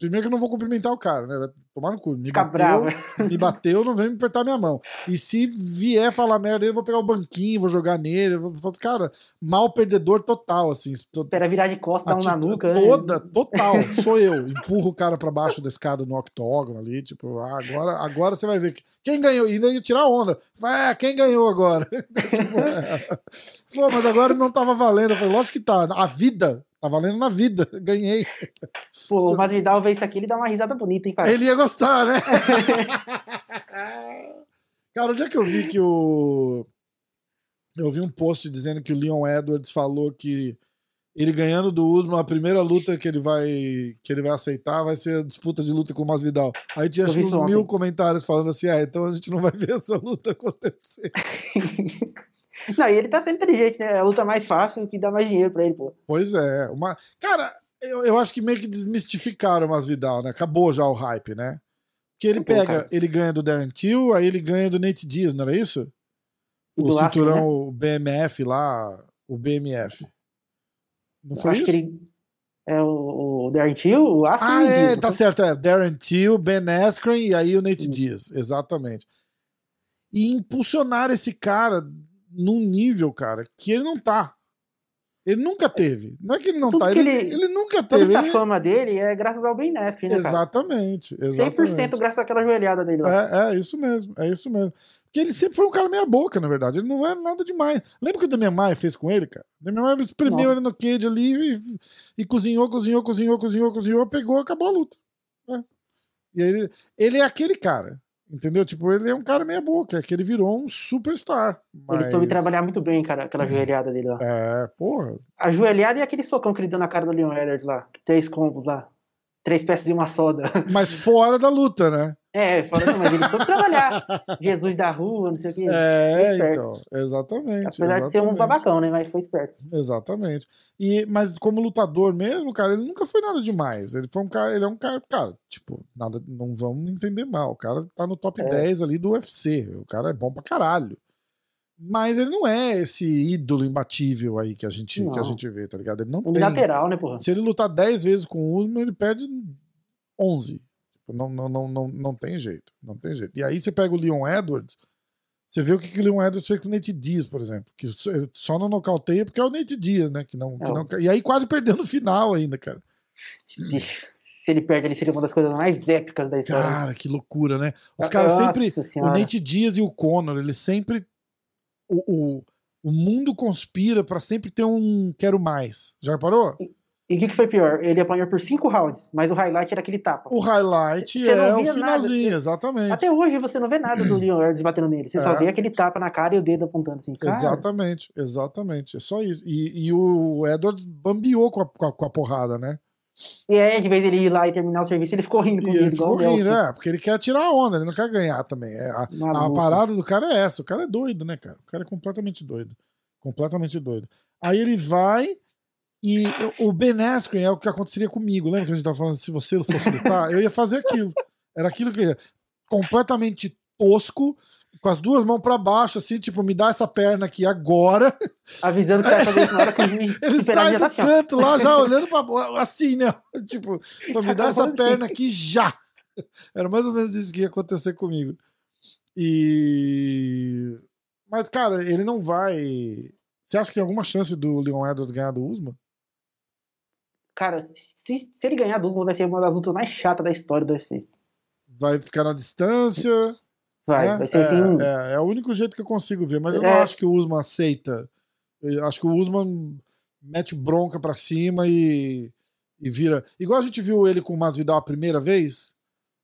Primeiro que eu não vou cumprimentar o cara, né? Vai tomar no cu. Me Fica bateu, bravo. me bateu, não vem me apertar minha mão. E se vier falar merda, eu vou pegar o banquinho, vou jogar nele. Vou, cara, mal perdedor total, assim. Espera virar de costas, dar um na nuca. né? toda, total. Sou eu. Empurro o cara pra baixo da escada no octógono ali, tipo, ah, agora, agora você vai ver. que- Quem ganhou? E ainda ia tirar onda. Vai, É, quem ganhou agora? Tipo, é. Pô, mas agora não tava valendo. Eu falei, lógico que tá. A vida. Tá valendo na vida. Ganhei. Pô, o Masvidal vê isso aqui, ele dá uma risada bonita, hein, cara? Ele ia gostar, né? Cara, onde é que eu vi que o. Eu vi um post dizendo que o Leon Edwards falou que ele ganhando do Usman, a primeira luta que ele vai que ele vai aceitar vai ser a disputa de luta com o Masvidal. Aí tinha acho uns mil comentários falando assim: ah, então a gente não vai ver essa luta acontecer. Não, e ele tá sendo inteligente, né? É a luta mais fácil que dá mais dinheiro pra ele, pô. Pois é. Uma... Cara, eu, eu acho que meio que desmistificaram o Masvidal, né? Acabou já o hype, né? Que ele pega, cara. ele ganha do Darren Till, aí ele ganha do Nate Diaz, não era isso? O Askren, cinturão né? o BMF lá, o BMF. Não foi acho isso? que ele. É o, o Darren Till, o Askren Ah, é, tá foi? certo, é. Darren Till, Ben Askren e aí o Nate Isso. Diaz, exatamente. E impulsionar esse cara num nível, cara, que ele não tá. Ele nunca teve. Não é que ele não Tudo tá, ele, ele- ele nunca Toda teve. essa Ele- fama dele é graças ao Ben Askren, né, cara? Exatamente, 100% exatamente. graças àquela joelhada dele lá. É, é isso mesmo, é isso mesmo. Porque ele sempre foi um cara meia boca, na verdade. Ele não era nada demais. Lembra o que o Demian Maia fez com ele, cara? O Demian Maia espremeu Nossa. ele no cage ali e, e cozinhou, cozinhou, cozinhou, cozinhou, cozinhou, pegou, acabou a luta. É. E ele, ele é aquele cara, entendeu? Tipo, ele é um cara meia boca, é que ele virou um superstar. Mas... Ele soube trabalhar muito bem, cara, aquela joelhada dele lá. É, porra. A joelhada e aquele socão que ele deu na cara do Leon Edwards lá. Três combos lá. Três peças e uma soda. Mas fora da luta, né? É, fora também. Ele soube trabalhar. Jesus da rua, não sei o que. É, então, exatamente. Apesar de ser um exatamente. babacão, né? Mas foi esperto. Exatamente. E, mas como lutador mesmo, cara, ele nunca foi nada demais. Ele foi um cara, ele é um cara, cara, tipo, nada, não vamos entender mal. O cara tá no top É. 10 ali do UFC. O cara é bom pra caralho. Mas ele não é esse ídolo imbatível aí que a gente, que a gente vê, tá ligado? Ele não tem. Unilateral, né, porra? Se ele lutar 10 vezes com o Usman, ele perde 11. Tipo, Não, não, não, não, não tem jeito. Não tem jeito. E aí você pega o Leon Edwards, você vê o que, que o Leon Edwards fez com o Nate Diaz, por exemplo. Que só- não nocauteia porque é o Nate Diaz, né? Que não, que É, não, e aí quase perdeu no final ainda, cara. Bicho, Se ele perde, ele seria uma das coisas mais épicas da história. Cara, que loucura, né? Os caras sempre. Senhora. O Nate Diaz e o Conor, eles sempre. O, o, o mundo conspira pra sempre ter um quero mais. Já reparou? E o que, que foi pior? Ele apanhou por cinco rounds, mas o highlight era aquele tapa. O highlight é o finalzinho, nada. exatamente. Até hoje você não vê nada do Leon Edwards batendo nele. Você só É. vê aquele tapa na cara e o dedo apontando assim. Cara, Exatamente, exatamente. É só isso. E, e o Edwards bambiou com a, com a, com a porrada, né? E aí, de vez ele ir lá e terminar o serviço, ele ficou rindo com E ele ficou rindo, né? Porque ele quer tirar a onda, ele não quer ganhar também. É, a, a parada do cara é essa. O cara é doido, né, cara? O cara é completamente doido. Completamente doido. Aí ele vai e eu- o Ben Askren é o que aconteceria comigo. Lembra que a gente tava falando se você fosse lutar? Eu ia fazer aquilo. Era aquilo que eu ia. Completamente tosco, com as duas mãos pra baixo, assim, tipo, me dá essa perna aqui agora. Avisando que vai fazer isso na hora que o juiz Ele sai já do tá assim, canto lá, já olhando pra, assim, né? Tipo, me dar essa perna aqui já. Era mais ou menos isso que ia acontecer comigo. E. Mas, cara, ele não vai. Você acha que tem alguma chance do Leon Edwards ganhar do Usman? Cara, se, se ele ganhar do Usman, vai ser uma das lutas mais chatas da história do UFC. Vai ficar na distância? Vai, né? vai ser é, assim. É, é o único jeito que eu consigo ver, mas eu não É. acho que o Usman aceita. Eu acho que o Usman mete bronca pra cima e, e vira. Igual a gente viu ele com o Masvidal a primeira vez,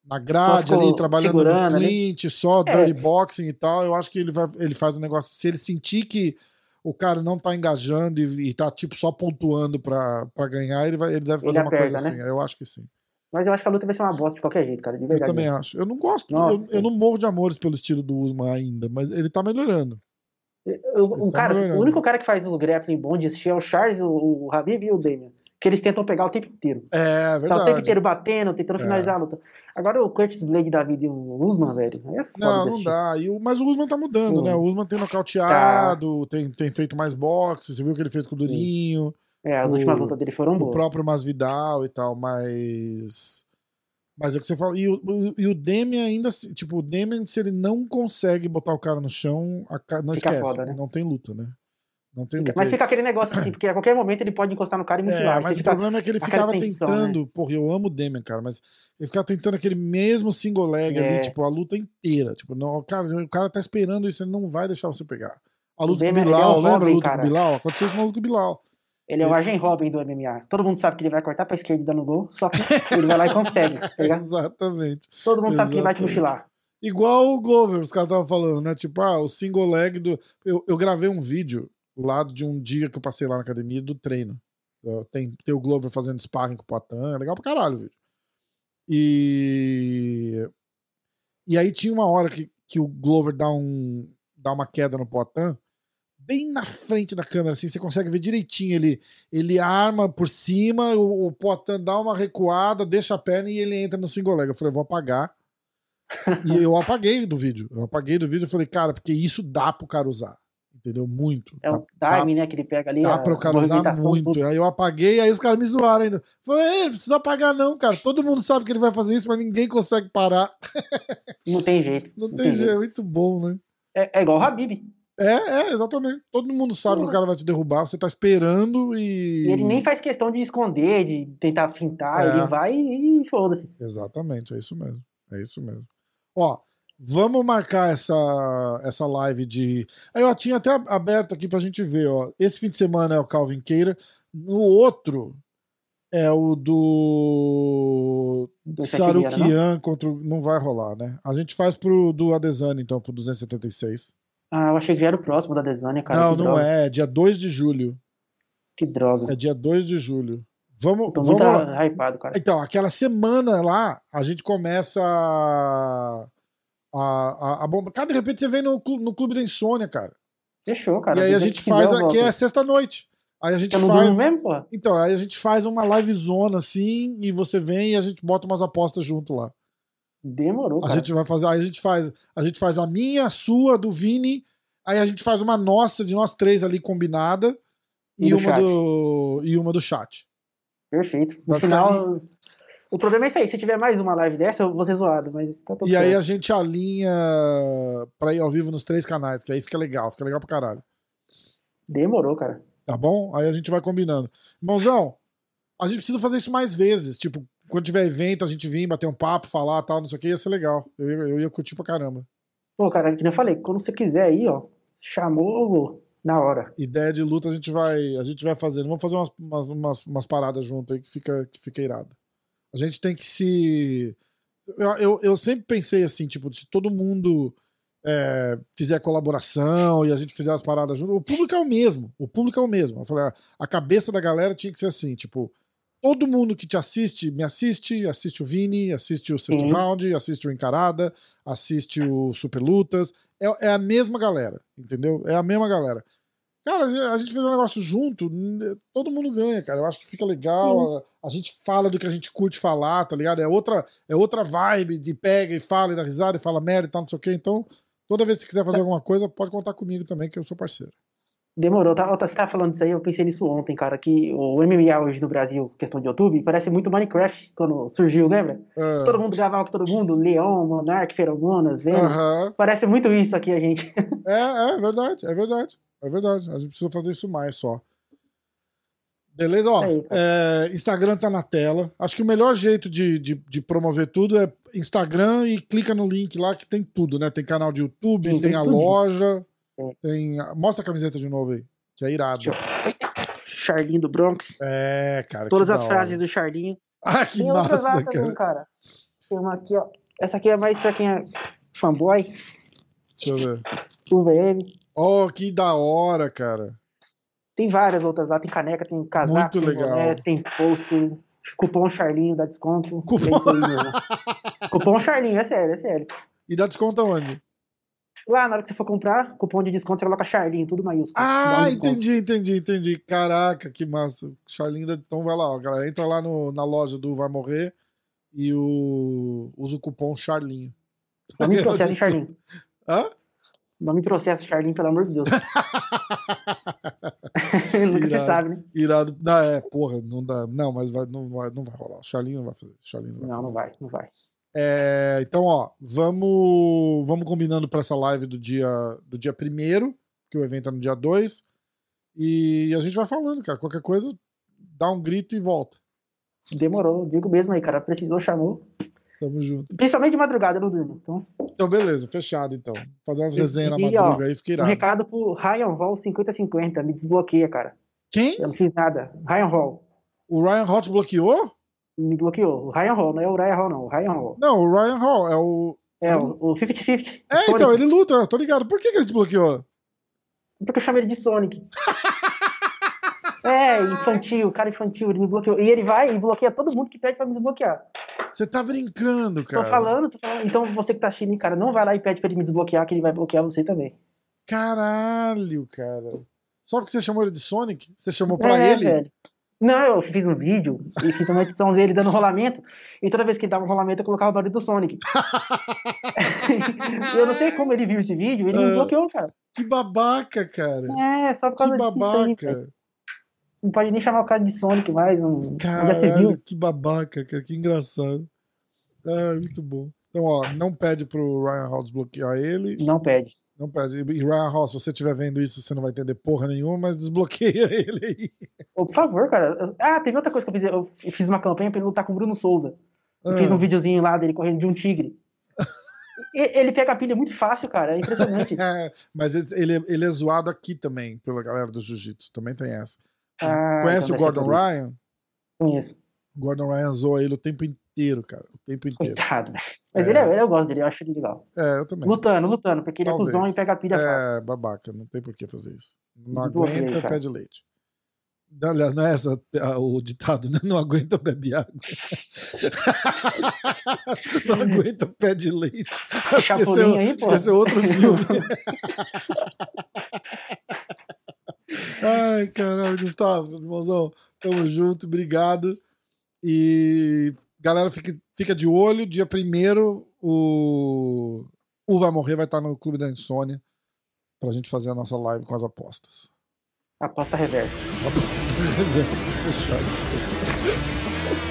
na grade ali, trabalhando no ali. clinch, só É. dirty boxing e tal. Eu acho que ele, vai, ele faz um negócio. Se ele sentir que o cara não tá engajando e, e tá tipo só pontuando pra, pra ganhar, ele, vai, ele deve Ele fazer uma coisa aperta, né? assim. Eu acho que sim. Mas eu acho que a luta vai ser uma bosta de qualquer jeito, cara. De Eu verdade. também acho. Eu não gosto, eu, eu não morro de amores pelo estilo do Usman ainda, mas ele tá melhorando. Eu- o, tá cara, melhorando. o único cara que faz o grappling bom de assistir é o Charles, o, o Habib e o Damian. Que eles tentam pegar o tempo inteiro. É Tá o tempo verdade. inteiro batendo, tentando É. finalizar a luta. Agora o Curtis Blade da vida e o Usman, velho. É foda Não, não dá. E o- mas o Usman tá mudando, Hum. né? O Usman tem nocauteado, tem, tem feito mais boxe, você viu o que ele fez com o Durinho, É, as o- últimas lutas dele foram o boas. próprio Masvidal e tal, mas Mas é o que você fala. E o, o, e o Demian ainda. Tipo, o Demian, se ele não consegue botar o cara no chão, a não Fica esquece. foda, né? Não tem luta, né? Não tem luta. Mas fica aquele negócio assim, porque a qualquer momento ele pode encostar no cara e mutilar. É, mas o fica- problema é que ele ficava tensão, né? tentando. Porra, eu amo o Demian, cara, mas ele ficava tentando aquele mesmo single leg ali, É. tipo, a luta inteira. Tipo, não, cara, o cara tá esperando isso, ele não vai deixar você pegar. A O luta com o Demian, ele é Bilal, um lembra a luta com cara. o Bilal? Aconteceu isso com a luta com o Bilal. Ele é o Arjen Robin do MMA. Todo mundo sabe que ele vai cortar pra esquerda e dar no gol, só que ele vai lá e consegue. tá? Exatamente. Todo mundo sabe que ele vai te Exatamente. mochilar. Igual o Glover, os caras estavam falando, né? Tipo, ah, o single leg do. Eu, eu gravei um vídeo lá de um dia que eu passei lá na academia do treino. Tem, tem o Glover fazendo sparring com o Poitin, é legal pra caralho o vídeo. E. E aí tinha uma hora que, que o Glover dá, um, dá uma queda no Poitin, bem na frente da câmera, assim, você consegue ver direitinho. Ele, ele arma por cima, o, o Poitin dá uma recuada, deixa a perna e ele entra no single leg. Eu falei, vou apagar. e eu apaguei do vídeo. Eu apaguei do vídeo e falei, cara, porque isso dá pro cara usar. Entendeu? Muito. É Dá- o timing, né, que ele pega ali. Dá a pra o cara usar muito. tudo. Aí eu apaguei, aí os caras me zoaram ainda. Falei, "Ei, não precisa apagar, não, cara. Todo mundo sabe que ele vai fazer isso, mas ninguém consegue parar. Não tem jeito. Não tem jeito, é muito bom, né? É, é igual o Habib. É, é, exatamente. Todo mundo sabe que o cara vai te derrubar, você tá esperando e. E ele nem faz questão de esconder, de tentar fintar. É. Ele vai e foda-se. Exatamente, é isso mesmo. É isso mesmo. Ó, vamos marcar essa, essa live de. Aí eu tinha até aberto aqui pra gente ver, ó. Esse fim de semana é o Calvin Keira. No outro é o do Do? Sarukian contra. o- Não vai rolar, né? A gente faz pro do Adesanya, então, pro 276. Ah, eu achei que já era o próximo da Desânia, cara. não, que não droga. é. É dia 2 de julho. Que droga. É dia 2 de julho. Vamos. Tô muito vamos... hypado, cara. Então, aquela semana lá, a gente começa a. A, a, a bomba. Cara, de repente você vem no, no Clube da Insônia, cara. Fechou, cara. e aí a gente faz. Aqui é sexta-noite. Aí a gente Eu não faz. mesmo, porra? Então, aí a gente faz uma livezona assim, e você vem e a gente bota umas apostas junto lá. Demorou, A cara. gente vai fazer. Aí a gente faz. A gente faz a minha, a sua, a do Vini. Aí a gente faz uma nossa de nós três ali combinada. E, E do uma chat. do. E uma do chat. Perfeito. No Vai final. O problema é isso aí. Se tiver mais uma live dessa, eu vou ser zoado, mas tá tudo E aí certo. a gente alinha pra ir ao vivo nos três canais, que aí fica legal, fica legal pra caralho. Demorou, cara. Tá bom? Aí a gente vai combinando. Irmãozão, a gente precisa fazer isso mais vezes. Tipo, quando tiver evento, a gente vir, bater um papo, falar tal, não sei o que, ia ser legal. Eu, ia- eu ia curtir pra caramba. Pô, cara, que nem eu falei, quando você quiser aí, ó, chamou, eu vou. Na hora. Ideia de luta a gente vai, a gente vai fazendo. Vamos fazer umas, umas, umas, umas paradas junto aí que fica, que fica irado. A gente tem que se. Eu, eu, eu sempre pensei assim, tipo, se todo mundo é, fizer colaboração e a gente fizer as paradas junto, o público é o mesmo. O público é o mesmo. Eu falei, a cabeça da galera tinha que ser assim, tipo, todo mundo que te assiste, me assiste, assiste o Vini, assiste o Sexto Sim. Round, assiste o Encarada, assiste o Super Lutas. É, é a mesma galera, entendeu? É a mesma galera. Cara, a gente- fez um negócio junto, todo mundo ganha, cara. Eu acho que fica legal. A, a gente fala do que a gente curte falar, tá ligado? É outra, é outra vibe de pega e fala e dá risada e fala merda e tal, não sei o quê. Então, toda vez que você quiser fazer alguma coisa, pode contar comigo também, que eu sou parceiro. Demorou. Tá, tá- você tava falando disso aí, eu pensei nisso ontem, cara, que o MMA hoje no Brasil, questão de YouTube, parece muito Minecraft quando surgiu, lembra? Ah, Todo mundo gravava com todo mundo, Leão, Monark, Feromonas, Venom. Aham. Parece muito isso aqui, a gente. É, é verdade, é verdade. É verdade. A gente precisa fazer isso mais só. Beleza? Ó, Isso aí, cara. é, Instagram tá na tela. Acho que o melhor jeito de, de, de promover tudo é Instagram e clica no link lá que tem tudo, né? Tem canal de YouTube, Sim, tem, tem a loja, É. tem. Mostra a camiseta de novo aí, que é irado. Charlinho do Bronx. É, cara. Todas que as frases do Charlinho. Ah, que Tem outras lá massa, também, cara. cara. Tem uma aqui, ó. Essa aqui é mais pra quem é fanboy, Deixa eu ver. UVM. Oh, que da hora, cara. Tem várias outras lá, tem caneca, tem casaco, Muito tem legal. boné, tem pôster, cupom Charlinho dá desconto. Cupom- É aí, cupom Charlinho, é sério, é sério. E dá desconto aonde? Lá, na hora que você for comprar, cupom de desconto, você coloca Charlinho, tudo maiúsculo. Um Ah, desconto. entendi, entendi, entendi. Caraca, que massa. Charlinho, então vai lá, ó, galera. Entra lá no, na loja do Vai Morrer e o, usa o cupom Charlinho. Não me processa, Charlinho. Hã? Não me processa, Charlinho, pelo amor de Deus. Nunca se Irado. sabe, né? Irado. Não, é, porra, não dá. Não, mas vai, não, vai, não vai rolar. O Charlinho não vai fazer. Charlinho não vai Não, fazer. não vai, não vai. É, então, ó, vamos, vamos combinando para essa live do dia do dia primeiro, que o evento é no dia 2. E a gente vai falando, cara. Qualquer coisa, dá um grito e volta. Demorou, digo mesmo aí, cara. Precisou, chamou. Tamo junto. Principalmente de madrugada, eu não durmo. Então, Então, beleza, fechado então. Fazer umas resenhas na e, ó, madruga aí, fica um irado. recado pro Ryan Hall 5050. Me desbloqueia, cara. Quem? Eu não fiz nada. Ryan Hall. O Ryan Hot bloqueou? Me bloqueou. O Ryan Hall, não é o Ryan Hall, não. O Ryan Hall. Não, o Ryan Hall é o. É, o o 50-50. É, Sonic. então, ele luta, eu tô ligado. Por que, que ele desbloqueou? Porque eu chamei ele de Sonic. é, infantil, cara infantil, ele me bloqueou. E ele vai e bloqueia todo mundo que pede pra me desbloquear. Você tá brincando, cara. Tô falando, tô falando. Então você que tá assistindo, cara, não vai lá e pede pra ele me desbloquear, que ele vai bloquear você também. Caralho, cara. Só porque você chamou ele de Sonic? Você chamou pra É, ele? velho. Não, eu fiz um vídeo e fiz uma edição dele dando rolamento. E toda vez que ele dava um rolamento, eu colocava o barulho do Sonic. eu não sei como ele viu esse vídeo, ele Ah. me bloqueou, cara. Que babaca, cara. É, só por Que causa disso aí, velho. babaca. Não pode nem chamar o cara de Sonic mais. Não... Já se Caralho, viu? que babaca, cara. Que engraçado. Ah, muito bom. Então, ó, não pede pro Ryan Hall desbloquear ele. Não pede. Não pede. E Ryan Hall, se você estiver vendo isso, você não vai entender porra nenhuma, mas desbloqueia ele aí. Ô, por favor, cara. Ah, teve outra coisa que eu fiz. Eu fiz uma campanha pra ele lutar com o Bruno Souza. Eu fiz Ah. um videozinho lá dele correndo de um tigre. Ele pega a pilha muito fácil, cara. É impressionante. É, mas ele, ele, é zoado aqui também, pela galera do Jiu-Jitsu. Também tem essa. Ah, Conhece então o Gordon. Ryan? Conheço. O Gordon Ryan zoa ele o tempo inteiro, cara. O tempo inteiro. Coitado, velho. Mas É. ele, é, eu gosto dele, eu acho ele legal. É, eu também. Lutando, lutando, porque ele Talvez. é cuzão e pega a pilha fácil. É, babaca, não tem por que fazer isso. Não aguenta, cara. pede leite. Aliás, não é essa o ditado, né? Não aguenta, bebe água. não aguenta, pede leite. Acho que esse é, aí, acho que pô. esse é outro filme. Ai, caralho, Gustavo, irmãozão, tamo junto, obrigado. E galera, fica, fica de olho. Dia primeiro, o o Vai Morrer vai estar no Clube da Insônia pra gente fazer a nossa live com as apostas. Aposta reversa. Aposta reversa, fechado.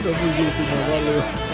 Tamo junto. Valeu.